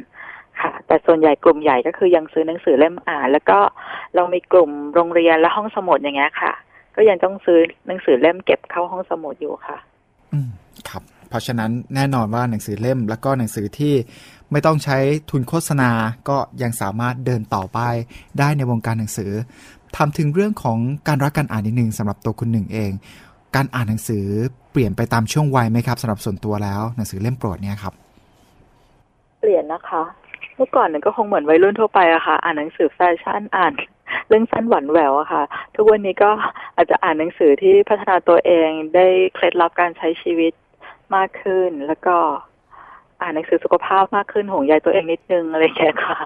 Speaker 3: ค่ะ แต่ส่วนใหญ่กลุ่มใหญ่ก็คือยังซื้อหนังสือเล่มอ่าน แล้วก็เรามีกลุ่มโรงเรียนและห้องสมุดอย่างเงี้ยค่ะ ก็ยังต้องซื้อหนังสือเล่มเก็บเข้าห้องสมุดอยู่ค่ะ
Speaker 2: อืมครับ เพราะฉะนั้นแน่นอนว่าหนังสือเล่มแล้วก็หนังสือที่ไม่ต้องใช้ทุนโฆษณาก็ยังสามารถเดินต่อไปได้ในวงการหนังสือทำถึงเรื่องของการรักการอ่านนิดนึงสำหรับตัวคุณหนึ่งเอง การอ่านหนังสือเปลี่ยนไปตามช่วงวัยไหมครับสำหรับส่วนตัวแล้วหนังสือเล่มโปรดเนี่ยครับ
Speaker 3: เปลี่ยนนะคะ เมื่อก่อนเนี่ยก็คงเหมือนวัยรุ่นทั่วไปอะค่ะ อ่านหนังสือแฟชั่นอ่านเรื่องสั้นหวานแหววอะค่ะ ทุกวันนี้ก็อาจจะอ่านหนังสือที่พัฒนาตัวเองได้เคล็ดลับการใช้ชีวิต มากขึ้น แล้วก็อ่านหนังสือสุขภาพมากขึ้นห่วงใยตัวเองนิดนึงอะไรอย่างเงี้ยค่ะ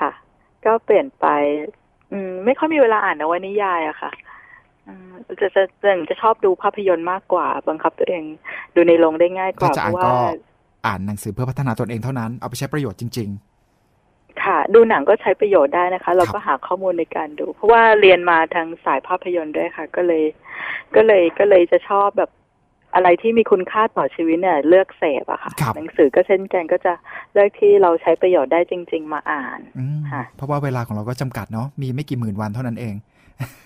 Speaker 3: ค่ะ ก็เปลี่ยนไป อืม ไม่ค่อยมีเวลาอ่านนวนิยายอะค่ะจะจะจะจะชอบดูภาพยนตร์มากกว่าบังคับตัวเองดูในโรงได้ง่ายกว่าเพราะว่า
Speaker 2: อ่านหนังสือเพื่อพัฒนาตนเองเท่านั้นเอาไปใช้ประโยชน์จริง
Speaker 3: ๆ ค่ะ ดูหนังก็ใช้ประโยชน์ได้นะคะ เราก็หาข้อมูลในการดู เพราะว่าเรียนมาทางสายภาพยนตร์ด้วยค่ะ ก็เลย ก็เลยก็เลยจะชอบแบบ อะไรที่มีคุณค่าต่อชีวิตเนี่ยเลือกเสพอะค่ะ หนังสือก็เช่นกันก็จะเลือกที่เราใช้ประโยชน์ได้จริง ๆ มาอ่าน
Speaker 2: ค่ะเพราะว่าเวลาของเราก็จำกัดเนาะมีไม่กี่หมื่นวันเท่านั้นเอง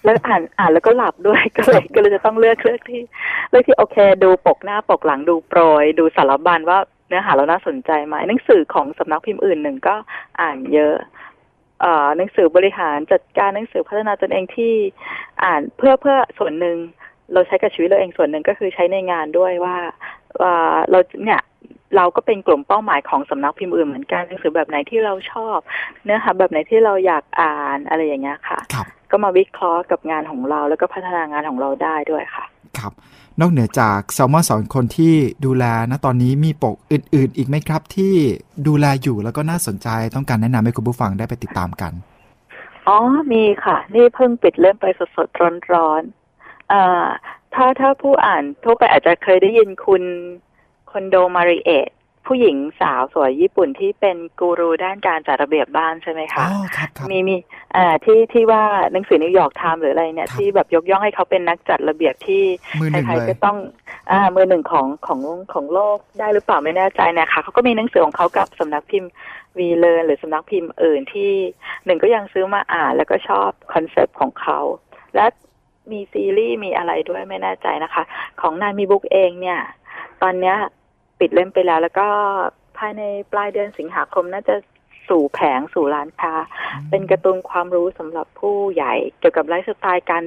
Speaker 3: แล้วอ่านอ่านแล้วก็หลับด้วยก็เลยก็เลยจะต้องเลือกเลือกที่เลือกที่โอเค ดูปกหน้าปกหลังดูโปรย ดูสารบัญว่าเนื้อหาเราน่าสนใจไหมหนังสือของสำนักพิมพ์อื่นหนึ่งก็อ่านเยอะเอ่อหนังสือบริหารจัดการหนังสือพัฒนาตนเองที่อ่านเพื่อเพื่อส่วนหนึ่ง เราใช้กับชีวิตเราเองส่วนหนึ่งก็คือใช้ในงานด้วยว่าว่าเราเนี่ยเราก็เป็นกลุ่มเป้าหมายของสำนักพิมพ์อื่นเหมือนกันหนังสือแบบไหนที่เราชอบเนื้อหาแบบไหนที่เราอยากอ่านอะไรอย่างเงี้ยค่ะ ก็มาวิเคราะห์กับงานของเรา แล้วก็พัฒนางานของเราได้ด้วยค่ะ
Speaker 2: ครับ นอกเหนือจากแซลมอนสอนคนที่ดูแลนะตอนนี้มีปกอื่น ๆ อีกไหมครับ ที่ดูแลอยู่แล้วก็น่าสนใจต้องการแนะนำให้คุณผู้ฟังได้ไปติดตามกัน
Speaker 3: อ๋อมีค่ะ นี่เพิ่งปิดเล่มไปสดๆร้อน ถ้าถ้าผู้อ่านทั่วไปอาจจะเคยได้ยินคุณคอนโดมาริเอตผู้หญิงสาวสวยญี่ปุ่นที่เป็นกูรูด้านการจัดระเบียบบ้านใช่ไหมคะมีมีอ่าที่ที่ว่าหนังสือ New York Times หรืออะไรเนี่ย ที่แบบยกย่องให้เขาเป็นนักจัดระเบียบที่ใครๆก็ต้องอ่ามือหนึ่งของของของโลกได้หรือเปล่าไม่แน่ใจนะคะเขาก็มีหนังสือของเขากับสำนักพิมพ์วีเลิร์นหรือสำนักพิมพ์อื่นที่หนึ่งก็ยังซื้อมาอ่านแล้วก็ชอบ concept ของเขาและ มีซีรีส์มีอะไรด้วยไม่แน่ใจนะคะ ของนานมีบุ๊คส์เองเนี่ย ตอนเนี้ยปิดเล่มไปแล้ว แล้วก็ภายในปลายเดือนสิงหาคมน่าจะสู่แผงสู่ร้านค้า เป็นการ์ตูนความรู้สำหรับผู้ใหญ่ เกี่ยวกับไลฟ์สไตล์การ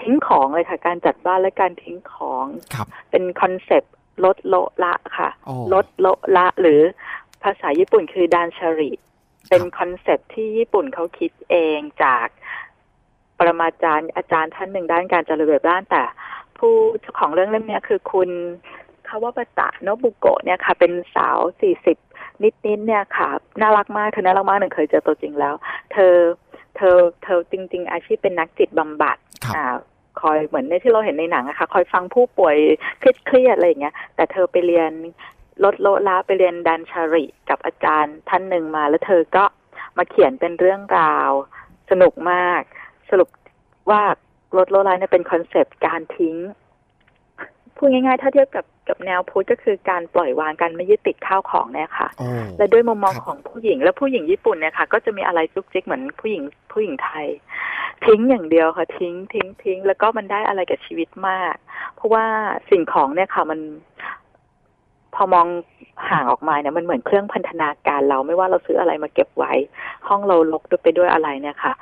Speaker 3: ทิ้งของเลยค่ะ การจัดบ้านและการทิ้งของเป็น concept ลดโละละค่ะ ลดโละละหรือภาษาญี่ปุ่นคือ断捨離 เป็น concept ที่ญี่ปุ่นเขาคิดเองจาก ปรมาจารย์อาจารย์ท่านหนึ่งด้านการจัดระเบียบบ้านแต่ ผู้เจ้าของเรื่องเล่มนี้คือคุณคาวาปะตะโนบุโกะเนี่ยค่ะ เป็นสาวสี่สิบนิดๆเนี่ยค่ะ น่ารักมากเธอน่ารักมากหนึ่งเคยเจอตัวจริงแล้ว เธอเธอเธอจริง ๆ อาชีพเป็นนักจิตบำบัดอ่าคอยเหมือนในที่เราเห็นในหนังอะค่ะคอยฟังผู้ป่วยเครียดๆอะไรอย่างเงี้ย แต่เธอไปเรียนลดโลละไปเรียนดันชาริกับอาจารย์ท่านหนึ่งมา แล้วเธอก็มาเขียนเป็นเรื่องราวสนุกมาก สรุปว่าลดโละละเนี่ยเป็น concept การทิ้งพูดง่ายๆ ถ้าเทียบกับกับแนวพุทธก็คือการปล่อยวางการไม่ยึดติดข้าวของเนี่ยค่ะ และด้วยมุมมองของผู้หญิง และผู้หญิงญี่ปุ่นเนี่ยค่ะ ก็จะมีอะไรจุกจิกเหมือนผู้หญิงผู้หญิงไทย ทิ้งอย่างเดียวค่ะทิ้งทิ้งทิ้งแล้วก็มันได้อะไรกับชีวิตมาก เพราะว่าสิ่งของเนี่ยค่ะมัน พอมองห่างออกมาเนี่ยมันเหมือนเครื่องพันธนาการเราไม่ว่าเราซื้ออะไรมาเก็บไว้ ห้องเราลกด้วยไปด้วยอะไรเนี่ยค่ะ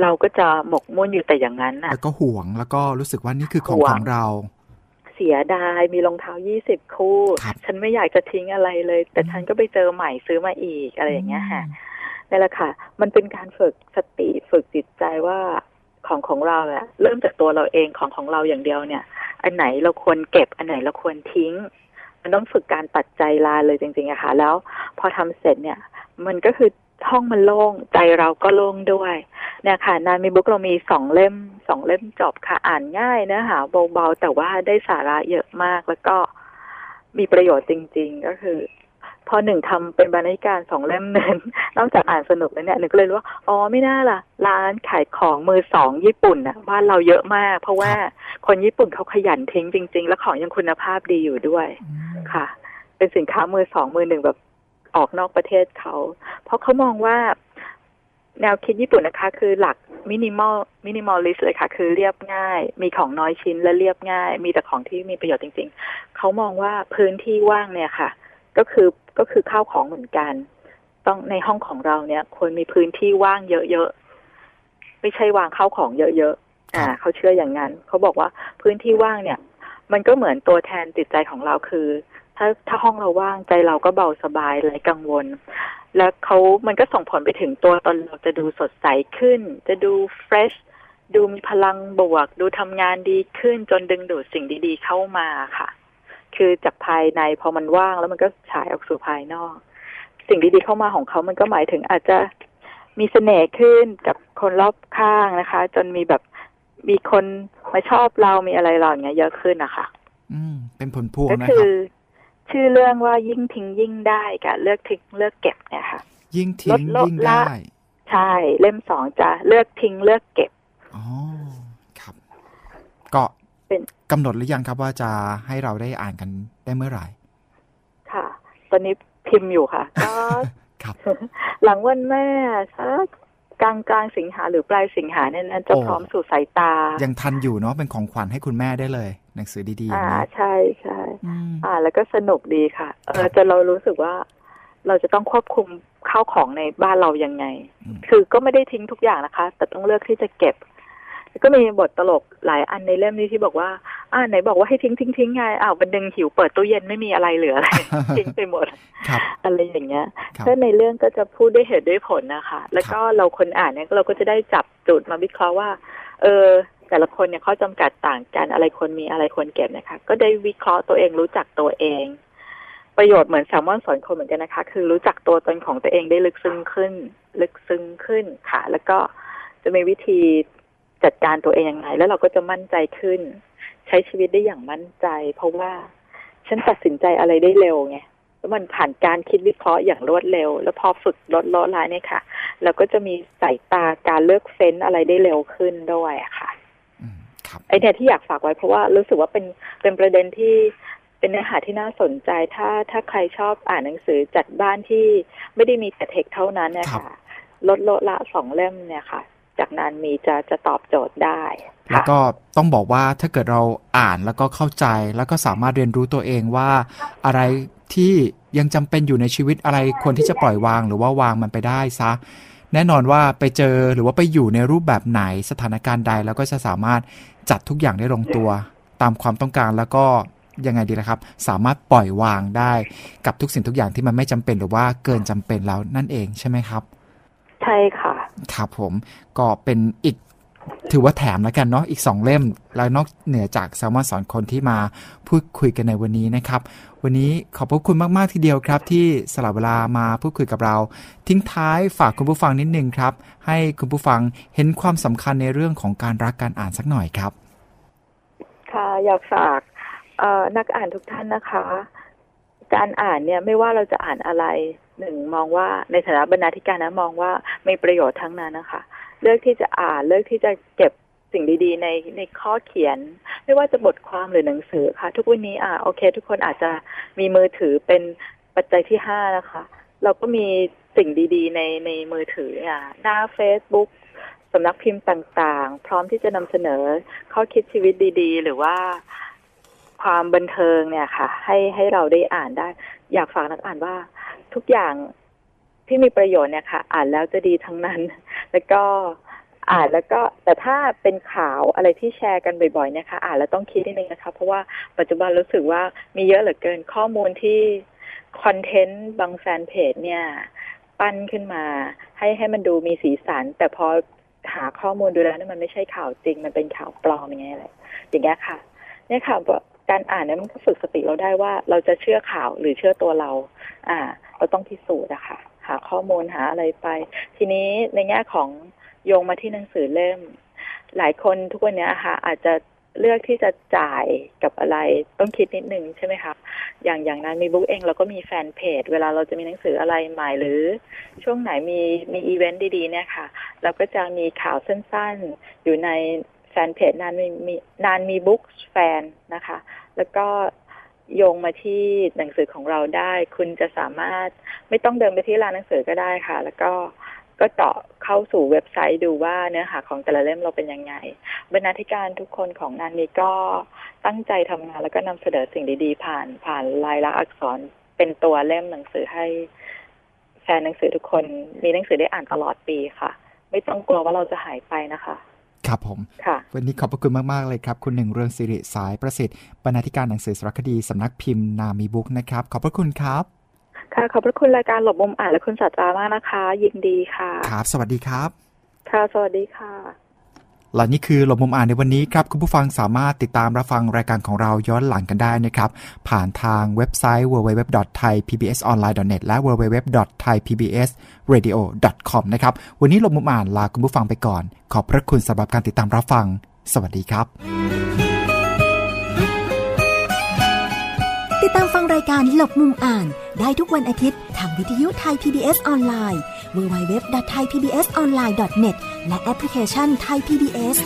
Speaker 3: เราก็จะหมกมุ่นอยู่แต่อย่างนั้น
Speaker 2: น่ะแล้วก็ห่วงแล้วก็รู้สึกว่านี่คือของของเรา
Speaker 3: เสียดายมีรองเท้ายี่สิบคู่ ฉันไม่อยากจะทิ้งอะไรเลย แต่ฉันก็ไปเจอใหม่ซื้อมาอีกอะไรอย่างเงี้ยค่ะนี่แหละค่ะ มันเป็นการฝึกสติฝึกจิตใจว่าของของเราอะเริ่มจากตัวเราเองของของเราอย่างเดียวเนี่ย อันไหนเราควรเก็บอันไหนเราควรทิ้ง มันต้องฝึกการตัดใจลาเลยจริงๆอะค่ะ แล้วพอทำเสร็จเนี่ย มันก็คือห้องมันโล่งใจเราก็โล่งด้วยเนี่ยค่ะนานมีบุ๊กเรามีสองเล่มสองเล่มจบค่ะ อ่านง่ายเนื้อหาเบาๆแต่ว่าได้สาระเยอะมากแล้วก็มีประโยชน์จริง ๆ ก็คือ พอหนึ่งทำเป็นบรรณาธิการสองเล่มหนึ่งนอกจากอ่านสนุกแล้วเนี่ยหนึ่งก็เลยรู้ว่าอ๋อไม่น่าล่ะ ร้านขายของมือสองญี่ปุ่นน่ะบ้านเราเยอะมาก เพราะว่าคนญี่ปุ่นเขาขยันทิ้งจริง ๆ แล้วของยังคุณภาพดีอยู่ด้วย
Speaker 2: อืม
Speaker 3: ค่ะ เป็นสินค้ามือสองมือหนึ่งแบบออกนอกประเทศเขาเพราะเขามองว่าแนวคิดญี่ปุ่นนะคะ คือหลัก minimal minimalist เลยค่ะ คือเรียบง่าย มีของน้อยชิ้นและเรียบง่าย มีแต่ของที่มีประโยชน์จริง ๆ เขามองว่าพื้นที่ว่างเนี่ยค่ะ ก็คือ ก็คือข้าวของเหมือนกัน ต้องในห้องของเราเนี่ยควรมีพื้นที่ว่างเยอะๆไม่ใช่วางข้าวของเยอะๆอ่าเขาเชื่ออย่างนั้นเขาบอกว่าพื้นที่ว่างเนี่ย มันก็เหมือนตัวแทนจิตใจของเราคือ ถ้าถ้าห้องเราว่างใจเราก็เบาสบายไร้กังวล แล้วเขามันก็ส่งผลไปถึงตัวตนเราจะดูสดใสขึ้น จะดูเฟรชดูมีพลังบวก ดูทำงานดีขึ้นจนดึงดูดสิ่งดี ๆ เข้ามาค่ะ คือจากภายในพอมันว่างแล้วมันก็ฉายออกสู่ภายนอก สิ่งดีๆเข้ามาของเขามันก็หมายถึงอาจจะมีเสน่ห์ขึ้นกับคนรอบข้างนะคะ จนมีแบบมีคนมาชอบเรามีอะไรเราอย่างเงี้ยเยอะขึ้นนะคะ
Speaker 2: อืม เป็นผลพวง
Speaker 3: ก็
Speaker 2: นะ
Speaker 3: คื
Speaker 2: ครั
Speaker 3: อบชื่อเรื่องว่ายิ่งทิ้งยิ่งได้กับเลือกทิ้งเลือกเก็บเนี่ยค่ะ
Speaker 2: ยิ่งทิ้ง
Speaker 3: ลดลด
Speaker 2: ยิ่ง
Speaker 3: ละ
Speaker 2: ได้
Speaker 3: ใช่เล่มสองจะเลือกทิ้งเลือกเก็บ
Speaker 2: อ๋อครับ ก็
Speaker 3: เป็น
Speaker 2: กำหนดหรือยังครับว่าจะให้เราได้อ่านกันได้เมื่อไหร่
Speaker 3: ค่ะ ตอนนี้พิมพ์อยู่ค่ะ ก็
Speaker 2: ครับ
Speaker 3: หลังวันแม่สักกลางกลางสิงหาหรือปลายสิงหาเนี่ยนะจะ
Speaker 2: โอ้
Speaker 3: พร้อมสู่สายตา
Speaker 2: ยังทันอยู่เนาะเป็นของขวัญให้คุณแม่ได้เลย หนังสือดีๆอ
Speaker 3: อ่า
Speaker 2: ย่างนี้
Speaker 3: ใช่ใช่
Speaker 2: อืม
Speaker 3: อ่า แล้วก็สนุกดีค่ะ เอ
Speaker 2: ครั
Speaker 3: อบจะเรารู้สึกว่า เราจะต้องควบคุมข้าวของในบ้านเรายังไง
Speaker 2: อืม
Speaker 3: คือก็ไม่ได้ทิ้งทุกอย่างนะคะ แต่ต้องเลือกที่จะเก็บแล้ว ก็มีบทตลกหลายอันในเล่มนี้ที่บอกว่า อ่าไหนบอกว่าให้ทิ้งทิ้งทิ้งไงอ้าววันหนึ่งหิวเปิดตู้เย็นไม่มีอะไรเหลืออะไรทิ้งไปหมด
Speaker 2: ครับ
Speaker 3: อะไรอย่างเงี้ย
Speaker 2: ครับ
Speaker 3: ถ้าในเรื่องก็จะพูดด้วยเหตุด้วยผลนะคะ แล้วก็เราคนอ่านเนี่ยเราก็จะได้จับจุดมาวิเคราะห์ว่า เออแต่ละคนเนี่ยข้อจำกัดต่างกันอะไรควรมีอะไรควรเก็บนะคะ ก็ได้วิเคราะห์ตัวเองรู้จักตัวเอง ประโยชน์เหมือนแซลมอนสอนคนเหมือนกันนะคะ คือรู้จักตัวตนของตัวเองได้ลึกซึ้งขึ้น ลึกซึ้งขึ้นค่ะ แล้วก็จะมีวิธี จัดการตัวเองยังไง แล้วเราก็จะมั่นใจขึ้น ใช้ชีวิตได้อย่างมั่นใจ เพราะว่าฉันตัดสินใจอะไรได้เร็วไงแล้วมันผ่านการคิดวิเคราะห์อย่างรวดเร็ว แล้วพอฝึกลดลดละเนี่ยค่ะ เราก็จะมีสายตาการเลือกเฟ้นอะไรได้เร็วขึ้นด้วยอะค่ะ
Speaker 2: อืมครับ
Speaker 3: ไอเนี่ยที่อยากฝากไว้เพราะว่ารู้สึกว่าเป็นเป็นประเด็นที่เป็นเนื้อหาที่น่าสนใจ ถ้าถ้าใครชอบอ่านหนังสือจัดบ้านที่ไม่ได้มีแต่เทคเท่านั้นเนี่ยค่ะ ลดลดละสองเล่มเนี่ยค่ะ จากนั้นมีจะจะตอบโจทย์ได้
Speaker 2: แล้ว
Speaker 3: ค่ะ
Speaker 2: ก็ต้องบอกว่าถ้าเกิดเราอ่านแล้วก็เข้าใจแล้วก็สามารถเรียนรู้ตัวเองว่า อะไรที่ยังจำเป็นอยู่ในชีวิตอะไรควรที่จะปล่อยวางหรือว่าวางมันไปได้ซะ แน่นอนว่าไปเจอหรือว่าไปอยู่ในรูปแบบไหนสถานการณ์ใด แล้วก็จะสามารถจัดทุกอย่างได้ลงตัว ตามความต้องการแล้วก็ยังไงดีล่ะครับ สามารถปล่อยวางได้กับทุกสิ่งทุกอย่างที่มันไม่จำเป็นหรือว่าเกินจำเป็นแล้วนั่นเองใช่ไหมครับ
Speaker 3: ใช่ค่ะ
Speaker 2: ครับผมก็เป็นอีกถือว่าแถมแล้วกันเนาะอีก 2 เล่ม แล้วนอกเหนือจากแซลมอนสอนคนที่มาพูดคุยกันในวันนี้นะครับ วันนี้ขอบพระคุณมาก ๆ ทีเดียวครับ ที่สละเวลามาพูดคุยกับเรา ทิ้งท้ายฝากคุณผู้ฟังนิดนึงครับ ให้คุณผู้ฟังเห็นความสำคัญในเรื่องของการรักการอ่านสักหน่อยครับ
Speaker 3: ค่ะอยากฝากนักอ่านทุกท่านนะคะ การอ่านเนี่ยไม่ว่าเราจะอ่านอะไรหนึ่งมองว่าในฐานะบรรณาธิการนะมองว่ามีประโยชน์ทั้งนั้นนะคะ เลือกที่จะอ่านเลือกที่จะเก็บสิ่งดีๆ ในในข้อเขียน ไม่ว่าจะบทความหรือหนังสือค่ะ ทุกวันนี้อ่าโอเค ทุกคนอาจจะมีมือถือเป็นปัจจัยที่ห้านะคะ เราก็มีสิ่งดีๆ ในในมือถืออะหน้า Facebook สำนักพิมพ์ต่างๆ พร้อมที่จะนำเสนอข้อคิดชีวิตดีๆ หรือว่า ความบันเทิงเนี่ยค่ะ ให้ให้เราได้อ่านได้ อยากฝากนักอ่านว่า ทุกอย่างที่มีประโยชน์เนี่ยค่ะ อ่านแล้วจะดีทั้งนั้น แล้วก็อ่านแล้วก็แต่ถ้าเป็นข่าวอะไรที่แชร์กันบ่อยๆเนี่ยค่ะอ่านแล้วต้องคิดนิดนึงนะคะ เพราะว่าปัจจุบันรู้สึกว่ามีเยอะเหลือเกินข้อมูลที่คอนเทนต์บางแฟนเพจเนี่ย ปั้นขึ้นมา ให้ให้มันดูมีสีสัน แต่พอหาข้อมูลดูแล้วนี่มันไม่ใช่ข่าวจริง มันเป็นข่าวปลอมอย่างเงี้ยอะไรอย่างเงี้ยค่ะเนี่ยค่ะ การอ่านเนี่ยมันก็ฝึกสติเราได้ว่า เราจะเชื่อข่าวหรือเชื่อตัวเรา อ่า เราต้องพิสูจน์อะค่ะ หาข้อมูลหาอะไรไป ทีนี้ในแง่ของโยงมาที่หนังสือเล่ม หลายคนทุกวันนี้ยค่ะ อาจจะเลือกที่จะจ่ายกับอะไรต้องคิดนิดนึงใช่ไหมคะอย่างอย่างนั้นมีบุ๊กเองเราก็มีแฟนเพจ เวลาเราจะมีหนังสืออะไรใหม่หรือ ช่วงไหนมีมีอีเวนต์ดีๆเนี่ยค่ะ เราก็จะมีข่าวสั้นๆ อยู่ใน แฟนเพจนานมีมีนานมีบุ๊กแฟนนะคะ แล้วก็โยงมาที่หนังสือของเราได้ คุณจะสามารถไม่ต้องเดินไปที่ร้านหนังสือก็ได้ค่ะ แล้วก็ก็เจาะเข้าสู่เว็บไซต์ดูว่าเนื้อหาของแต่ละเล่มเราเป็นยังไง บรรณาธิการทุกคนของนานนี้ก็ตั้งใจทำงานแล้วก็นำเสนอสิ่งดีๆ ผ่านผ่านลายลักษณ์อักษรเป็นตัวเล่มหนังสือให้แฟนหนังสือทุกคนมีหนังสือได้อ่านตลอดปีค่ะ ไม่ต้องกลัวว่าเราจะหายไปนะคะ
Speaker 2: ครับผม
Speaker 3: ค่ะ
Speaker 2: วันนี้ขอบพระคุณมาก ๆ เลยครับ คุณหนึ่งเรืองสิริสายประสิทธิ์บรรณาธิการหนังสือสารคดีสำนักพิมพ์นามีบุ๊กนะครับ ขอบพระคุณครับ
Speaker 3: ค่ะ ขอบพระคุณรายการหลบมุมอ่านและคุณสัตรามากนะคะ ยินดีค่ะ
Speaker 2: ครับ สวัสดีครับ
Speaker 3: ค่ะ สวัสดีค่ะ
Speaker 2: และนี่คือหลบมุมอ่านในวันนี้ครับ คุณผู้ฟังสามารถติดตามรับฟังรายการของเราย้อนหลังกันได้นะครับ ผ่านทางเว็บไซต์ www.thaipbsonline.net และ www.thaipbsradio.com นะครับ วันนี้หลบมุมอ่านลาคุณผู้ฟังไปก่อน ขอบพระคุณสำหรับการติดตามรับฟัง สวัสดีครับ
Speaker 1: ติดตามฟังายการหลบมุมอ่านได้ทุกวันอาทิตย์ทางวิทยุไทย PBS ออนไลน์ www.thaipbsonline.net และแอปพลิเคชัน Thai PBS